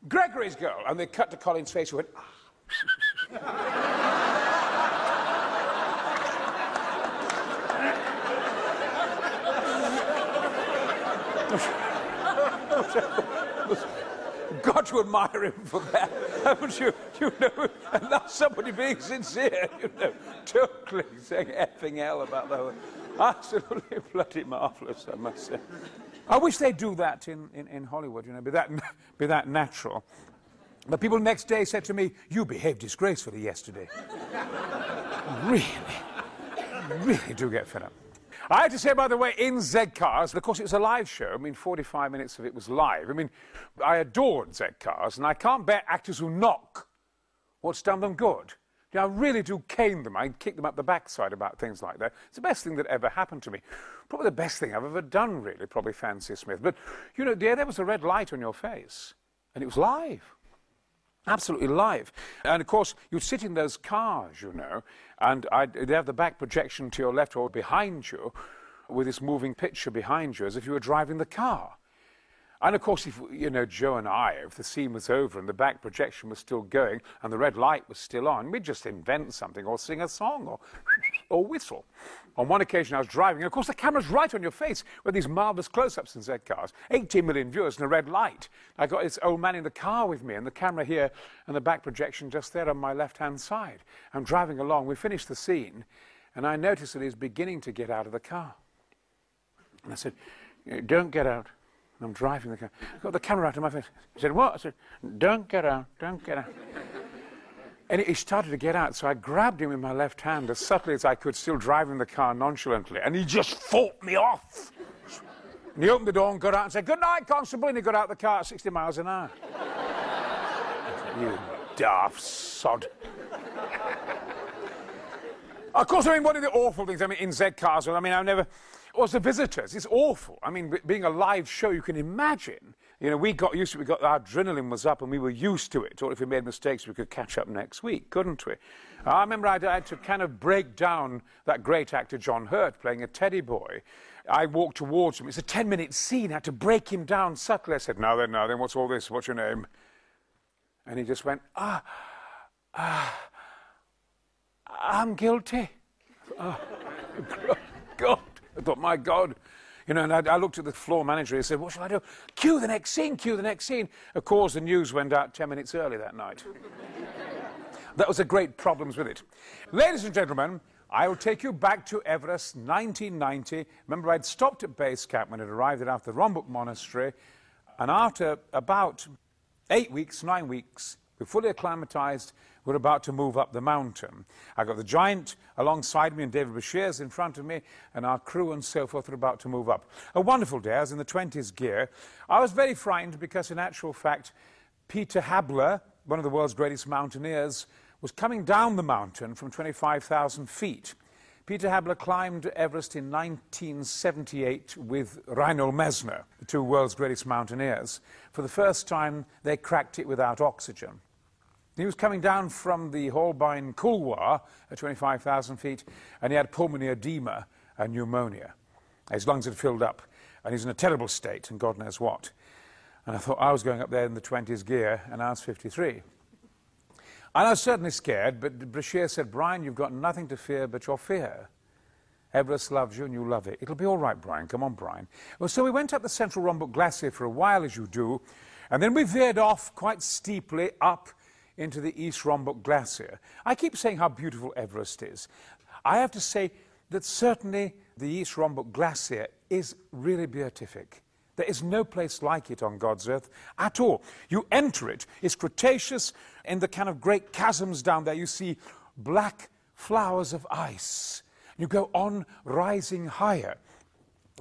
Gregory's Girl. And they cut to Colin's face, who went, ah. [laughs] [laughs] got to admire him for that, haven't you? You know, and that's somebody being sincere, you know, totally saying effing hell about the whole. Absolutely [laughs] bloody marvellous, I must say. I wish they'd do that in, in, in Hollywood, you know, be that, be that natural. But people next day said to me, You behaved disgracefully yesterday. [laughs] really, really do get fed up. I have to say, by the way, in Z Cars, of course, it was a live show. I mean, 45 minutes of it was live. I mean, I adored Z Cars, and I can't bear actors who knock what's done them good. You know, I really do cane them. I kick them up the backside about things like that. It's the best thing that ever happened to me. Probably the best thing I've ever done, really, probably Fancy Smith. But, you know, dear, there was a red light on your face, and it was live. Absolutely live. And of course, you'd sit in those cars, you know, and I'd, they'd have the back projection to your left or behind you with this moving picture behind you as if you were driving the car. And of course, if, you know, Joe and I, if the scene was over and the back projection was still going and the red light was still on, we'd just invent something or sing a song or, or whistle. On one occasion, I was driving, and of course, the camera's right on your face with these marvellous close ups in Z cars. 18 million viewers and a red light. I got this old man in the car with me, and the camera here and the back projection just there on my left hand side. I'm driving along, we finished the scene, and I noticed that he's beginning to get out of the car. And I said, Don't get out. I'm driving the car. I got the camera out of my face. He said, What? I said, Don't get out, don't get out. and he started to get out, so I grabbed him in my left hand as subtly as I could, still driving the car nonchalantly, and he just fought me off. And he opened the door and got out and said, Good night, Constable. And he got out of the car at 60 miles an hour. [laughs] you daft sod. of course, I mean, one of the awful things, I mean, in Z cars, I mean, I've never was the visitors. It's awful. I mean, being a live show, you can imagine. You know, we got used to it. We got our adrenaline was up, and we were used to it. Or if we made mistakes, we could catch up next week, couldn't we? I remember I had to kind of break down that great actor John Hurt playing a teddy boy. I walked towards him. It's a ten-minute scene. I had to break him down subtly. I said, "Now then, now then, what's all this? What's your name?" And he just went, "Ah, ah, I'm guilty." [laughs] Oh, [laughs] God. I thought, my God. You know, and I, I, looked at the floor manager and said, What shall I do? Cue the next scene, cue the next scene. Of course, the news went out 10 minutes early that night. [laughs] that was a great problems with it. Ladies and gentlemen, I will take you back to Everest, 1990. Remember, I'd stopped at base camp when it arrived at after the Rongbuk Monastery, and after about eight weeks, nine weeks, we're fully acclimatized we're about to move up the mountain. I've got the giant alongside me and David Breashears in front of me, and our crew and so forth are about to move up. A wonderful day. I was in the 20s gear. I was very frightened because, in actual fact, Peter Habeler, one of the world's greatest mountaineers, was coming down the mountain from 25,000 feet. Peter Habeler climbed Everest in 1978 with Reinhold Messner, the two world's greatest mountaineers. For the first time, they cracked it without oxygen. He was coming down from the Hornbein Couloir at 25,000 feet, and he had pulmonary edema and pneumonia. His lungs had filled up, and he's in a terrible state, and God knows what. And I thought I was going up there in the 20s gear, and I was 53. And I was certainly scared, but Brashear said, Brian, you've got nothing to fear but your fear. Everest loves you and you love it. It'll be all right, Brian. Come on, Brian. Well, so we went up the Central Rongbuk Glacier for a while, as you do, and then we veered off quite steeply up into the East Rongbuk Glacier. I keep saying how beautiful Everest is. I have to say that certainly the East Rongbuk Glacier is really beatific. There is no place like it on God's earth at all. You enter it, it's Cretaceous, in the kind of great chasms down there, you see black flowers of ice. You go on rising higher.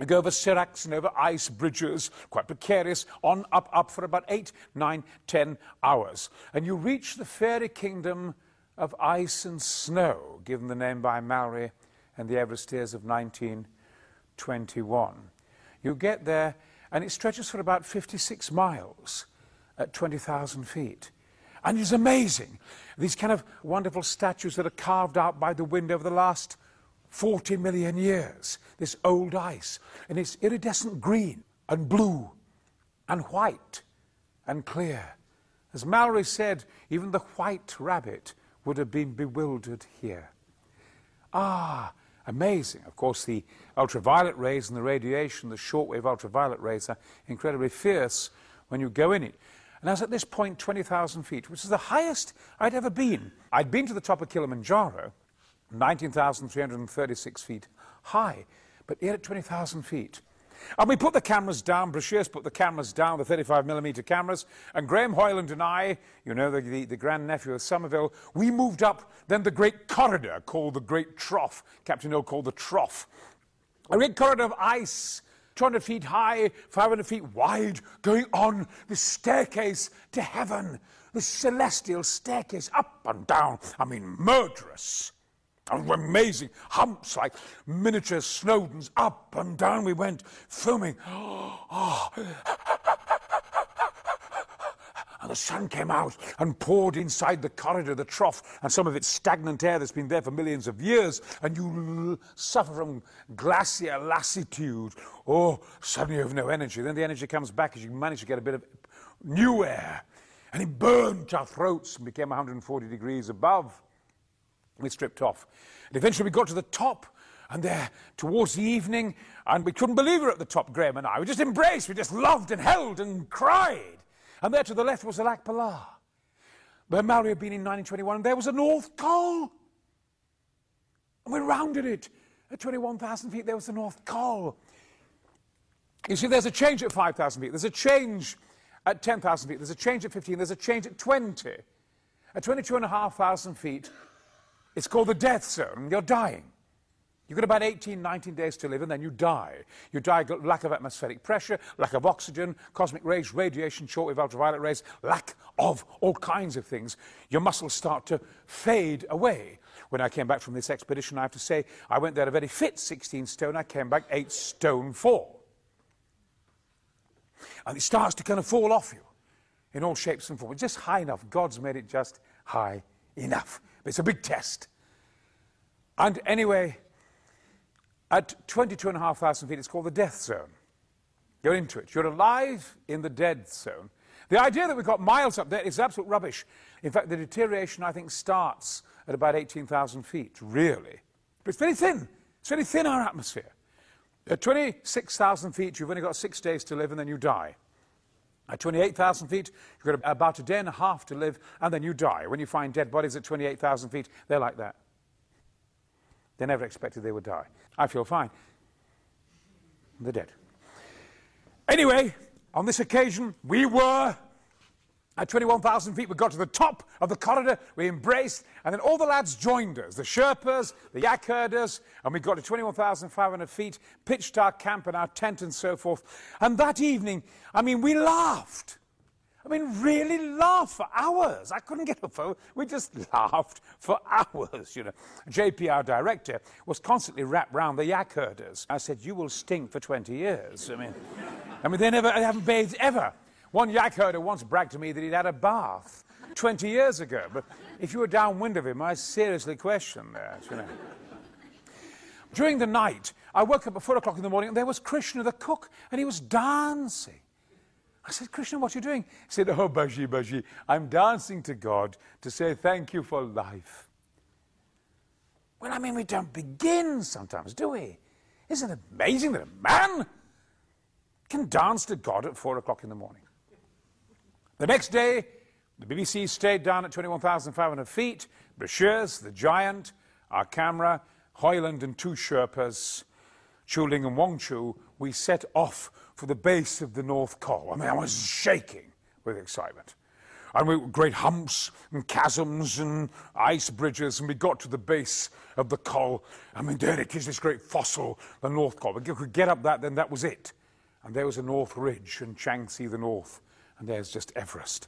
Go over seracs and over ice bridges, quite precarious, on, up, up for about eight, nine, ten hours. And you reach the fairy kingdom of ice and snow, given the name by Mallory and the Everesteers of 1921. You get there, and it stretches for about 56 miles at 20,000 feet. And it's amazing. These kind of wonderful statues that are carved out by the wind over the last 40 million years. This old ice. And it's iridescent green and blue and white and clear. As Mallory said, even the white rabbit would have been bewildered here. Ah, amazing. Of course, the ultraviolet rays and the radiation, the shortwave ultraviolet rays, are incredibly fierce when you go in it. And I was at this point 20,000 feet, which is the highest I'd ever been. I'd been to the top of Kilimanjaro, 19,336 feet high, but here at 20,000 feet. And we put the cameras down, Breashears put the cameras down, the 35mm cameras, and Graham Hoyland and I, you know, the, the, the grandnephew of Somervell, we moved up then the great corridor called the Great Trough, Captain Hill called the Trough. A great corridor of ice 200 feet high, 500 feet wide, going on the staircase to heaven, the celestial staircase up and down. I mean, murderous. And amazing humps like miniature Snowdons. Up and down we went, filming. Oh, [gasps] and the sun came out and poured inside the corridor, the trough, and some of it's stagnant air that's been there for millions of years, and you suffer from glacier lassitude. Oh, suddenly you have no energy. Then the energy comes back as you manage to get a bit of new air. And it burned our throats and became 140 degrees above. We stripped off. And eventually we got to the top, and there, towards the evening, and we couldn't believe we were at the top, Graham and I. We just embraced, we just loved and held and cried. And there to the left was the Lhakpa La, where Mallory had been in 1921, and there was a North Col. And we rounded it. At 21,000 feet, there was the North Col. You see, there's a change at 5,000 feet, there's a change at 10,000 feet, there's a change at 15, there's a change at 20. At 22,500 feet, it's called the death zone. You're dying. You've got about 18, 19 days to live, and then you die. You die of lack of atmospheric pressure, lack of oxygen, cosmic rays, radiation, shortwave ultraviolet rays, lack of all kinds of things. Your muscles start to fade away. When I came back from this expedition, I have to say, I went there a very fit 16 stone. I came back 8 stone 4. And it starts to kind of fall off you in all shapes and forms. Just high enough. God's made it just high enough. It's a big test. And anyway, at 22,500 feet, it's called the death zone. You're into it. You're alive in the dead zone. The idea that we've got miles up there is absolute rubbish. In fact, the deterioration, I think, starts at about 18,000 feet, really. But it's very thin. It's very thin, our atmosphere. At 26,000 feet, you've only got six days to live and then you die. At 28,000 feet, you've got about a day and a half to live and then you die. When you find dead bodies at 28,000 feet, they're like that. They never expected they would die. I feel fine. They're dead. Anyway, on this occasion, we were at 21,000 feet. We got to the top of the corridor, we embraced, and then all the lads joined us the Sherpas, the yak herders, and we got to 21,500 feet, pitched our camp and our tent and so forth. And that evening, I mean, we laughed. I mean, really laughed for hours. I couldn't get a phone. We just [laughs] laughed for hours, you know. JP, our director, was constantly wrapped round the yak herders. I said, you will stink for 20 years. I mean, I mean, they never, they haven't bathed ever. One yak herder once bragged to me that he'd had a bath 20 years ago. But if you were downwind of him, I seriously question that, you know. During the night, I woke up at four o'clock in the morning and there was Krishna, the cook, and he was dancing. I said, Krishna, what are you doing? He said, Oh, Baji, Baji, I'm dancing to God to say thank you for life. Well, I mean, we don't begin sometimes, do we? Isn't it amazing that a man can dance to God at four o'clock in the morning? The next day, the BBC stayed down at 21,500 feet. Breashears, the giant, our camera, Hoyland and two Sherpas, Chuling and Wangchu, we set off for the base of the North Col. I mean, I was shaking with excitement. And we great humps and chasms and ice bridges, and we got to the base of the col. I mean, there it is, this great fossil, the North Col. If we could get up that, then that was it. And there was a North Ridge and Changtse the North, and there's just Everest.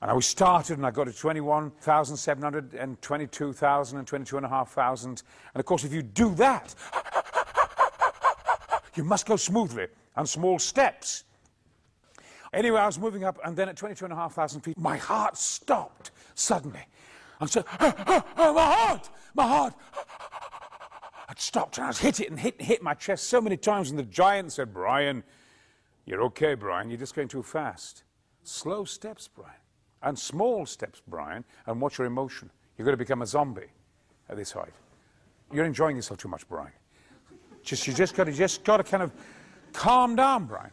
And I was started and I got to 21,700 and 22,000 and 22,500. And of course, if you do that, [laughs] you must go smoothly and small steps. Anyway, I was moving up, and then at 22,500 feet, my heart stopped suddenly. And so, [laughs] my heart, my heart. [laughs] I'd stopped, and I was hit it and hit and hit my chest so many times, and the giant said, Brian, you're okay, Brian, you're just going too fast. Slow steps, Brian and small steps, Brian, and watch your emotion. You're going to become a zombie at this height. You're enjoying yourself too much, Brian. Just, you just got to, just got to kind of calm down, Brian.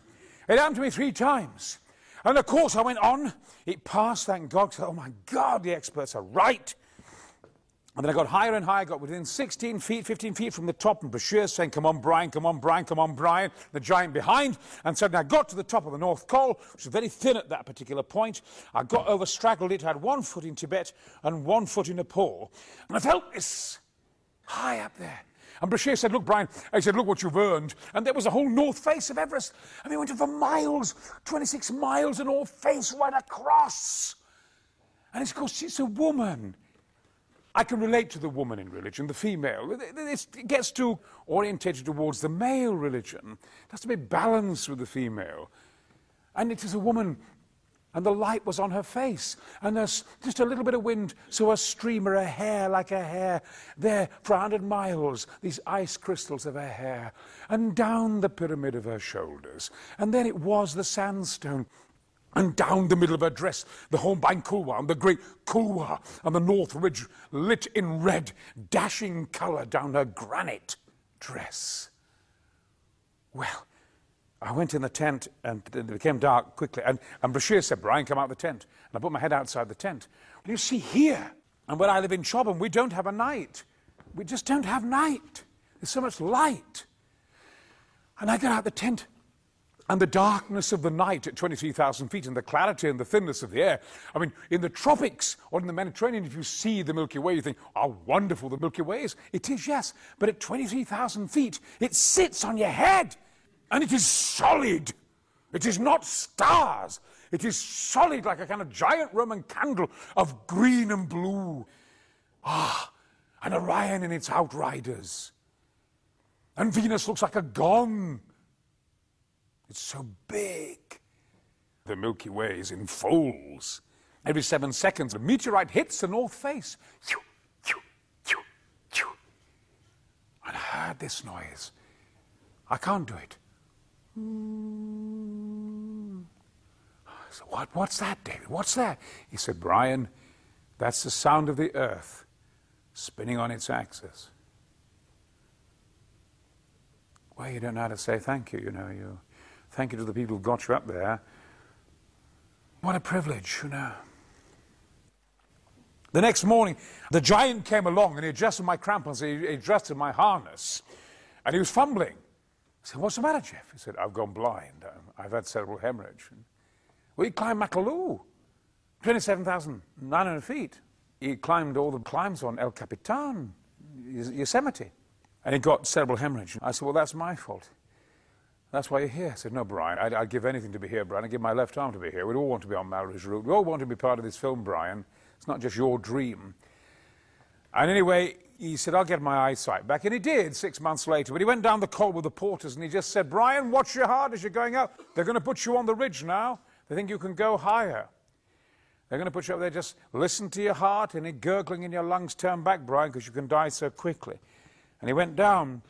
It happened to me three times. And of course, I went on. It passed, thank God. Oh my God, the experts are right. And then I got higher and higher, got within 16 feet, 15 feet from the top, and Bashir saying, Come on, Brian, come on, Brian, come on, Brian. The giant behind. And suddenly I got to the top of the North Col, which was very thin at that particular point. I got over, straggled it, had one foot in Tibet and one foot in Nepal. And I felt this high up there. And Brashear said, Look, Brian, I said, Look what you've earned. And there was a whole north face of Everest. And we went for miles, 26 miles, a all face right across. And it's because she's a woman. I can relate to the woman in religion, the female. It gets too orientated towards the male religion. It has to be balanced with the female. And it is a woman, and the light was on her face, and there's just a little bit of wind, so a streamer, a hair like a hair, there for a hundred miles, these ice crystals of her hair, and down the pyramid of her shoulders. And then it was the sandstone and down the middle of her dress, the Hornbein Couloir and the great Couloir and the North Ridge lit in red, dashing colour down her granite dress. Well, I went in the tent and it became dark quickly. And, and Bashir said, Brian, come out of the tent. And I put my head outside the tent. You see, here, and where I live in Chobham, we don't have a night. We just don't have night. There's so much light. And I got out the tent and the darkness of the night at 23,000 feet and the clarity and the thinness of the air. I mean, in the tropics or in the Mediterranean, if you see the Milky Way, you think, how wonderful the Milky Way is. It is, yes, but at 23,000 feet, it sits on your head and it is solid. It is not stars. It is solid like a kind of giant Roman candle of green and blue. Ah, and Orion in its outriders. And Venus looks like a gong it's so big. The Milky Way is in folds. Every seven seconds, a meteorite hits the north face. And I heard this noise. I can't do it. Hmm. I said, what, what's that, David? What's that? He said, Brian, that's the sound of the earth spinning on its axis. Well, you don't know how to say thank you, you know. You, Thank you to the people who got you up there. What a privilege, you know. The next morning, the giant came along and he adjusted my crampons, he adjusted my harness, and he was fumbling. I said, What's the matter, Jeff? He said, I've gone blind. Um, I've had cerebral hemorrhage. Well, he climbed Makalu, 27,900 feet. He climbed all the climbs on El Capitan, Yosemite, and he got cerebral hemorrhage. I said, Well, that's my fault. That's why you're here. I said, no, Brian, I'd, I'd, give anything to be here, Brian. I'd give my left arm to be here. We'd all want to be on Mallory's route. We all want to be part of this film, Brian. It's not just your dream. And anyway, he said, I'll get my eyesight back. And he did six months later. But he went down the col with the porters and he just said, Brian, watch your heart as you're going up. They're going to put you on the ridge now. They think you can go higher. They're going to put you up there. Just listen to your heart. Any gurgling in your lungs, turn back, Brian, because you can die so quickly. And he went down.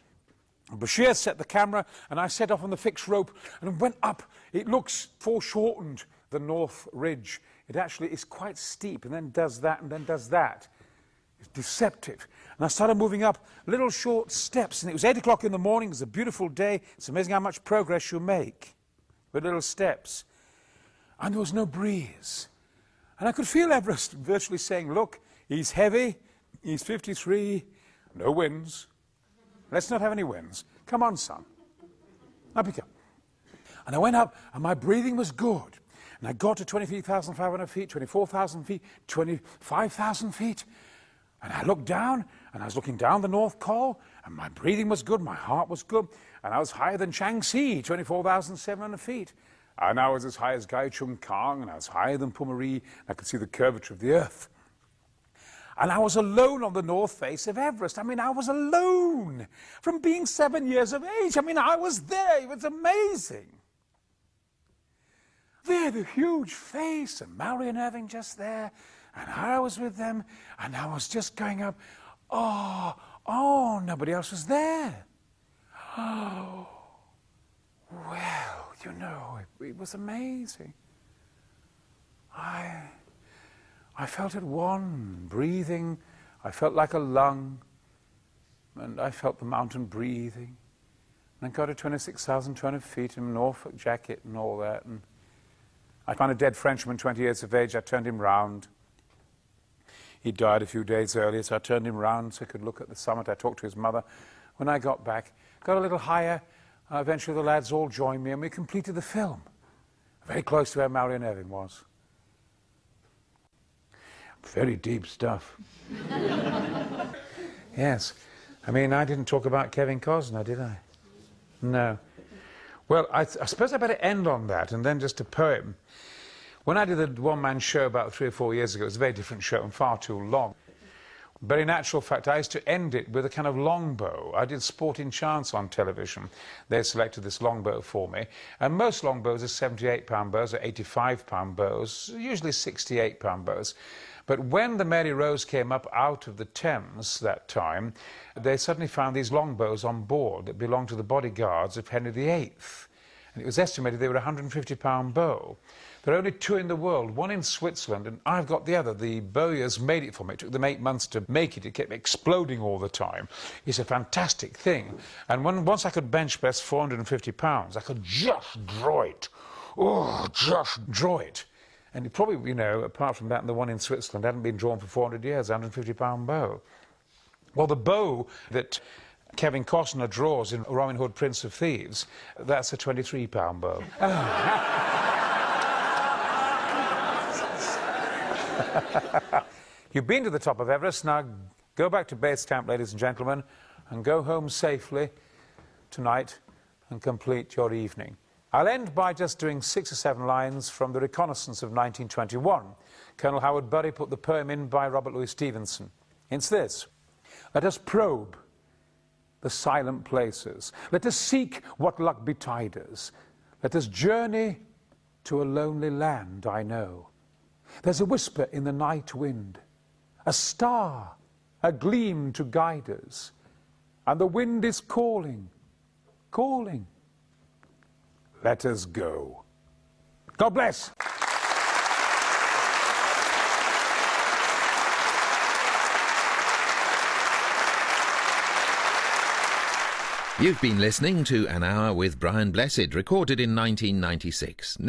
Bashir set the camera, and I set off on the fixed rope and went up. It looks foreshortened, the North Ridge. It actually is quite steep, and then does that, and then does that. It's deceptive. And I started moving up little short steps, and it was 8 o'clock in the morning. It was a beautiful day. It's amazing how much progress you make with little steps. And there was no breeze. And I could feel Everest virtually saying, Look, he's heavy, he's 53, no winds. Let's not have any winds. Come on, son. Up you come. And I went up, and my breathing was good. And I got to 23,500 feet, 24,000 feet, 25,000 feet. And I looked down, and I was looking down the North Col, and my breathing was good, my heart was good, and I was higher than Changtse, 24,700 feet. And I was as high as Gyachung Kang, and I was higher than Pumori. I could see the curvature of the earth. And I was alone on the north face of Everest. I mean, I was alone from being seven years of age. I mean, I was there. It was amazing. There, the huge face, and and Irvine just there, and I was with them, and I was just going up. Oh, oh, nobody else was there. Oh, well, you know, it, it was amazing. I, I felt at one, breathing. I felt like a lung, and I felt the mountain breathing. And I got to 26,200 feet in a Norfolk jacket and all that. And I found a dead Frenchman, 20 years of age. I turned him round. He died a few days earlier, so I turned him round so I could look at the summit. I talked to his mother. When I got back, got a little higher. Uh, eventually, the lads all joined me, and we completed the film. Very close to where Mallory and Irvine was. Very deep stuff. yes. I mean, I didn't talk about Kevin Costner, did I? No. Well, I, I suppose I better end on that and then just a poem. When I did the one-man show about three or four years ago, it was a very different show and far too long. In actual fact, I used to end it with a kind of longbow. I did Sporting Chance on television. They selected this longbow for me. And most longbows are 78 pound bows or 85 pound bows, usually 68 pound bows. But when the Mary Rose came up out of the Thames that time, they suddenly found these longbows on board that belonged to the bodyguards of Henry VIII. And it was estimated they were a 150 pound bow. There are only two in the world, one in Switzerland, and I've got the other. The bowyers made it for me. It took them eight months to make it. It kept exploding all the time. It's a fantastic thing. And when, once I could bench press 450 pounds, I could just draw it. Oh, just draw it. And it probably, you know, apart from that and the one in Switzerland, hadn't been drawn for 400 years, 150 pound bow. Well, the bow that Kevin Costner draws in Robin Hood, Prince of Thieves, that's a 23 pound bow. [laughs] You've been to the top of Everest. Now go back to base camp, ladies and gentlemen, and go home safely tonight and complete your evening. I'll end by just doing six or seven lines from the reconnaissance of 1921. Colonel Howard Bury put the poem in by Robert Louis Stevenson. It's this Let us probe the silent places. Let us seek what luck betide us. Let us journey to a lonely land I know. There's a whisper in the night wind, a star, a gleam to guide us. And the wind is calling, calling. Let us go. God bless. You've been listening to An Hour with Brian Blessed, recorded in 1996.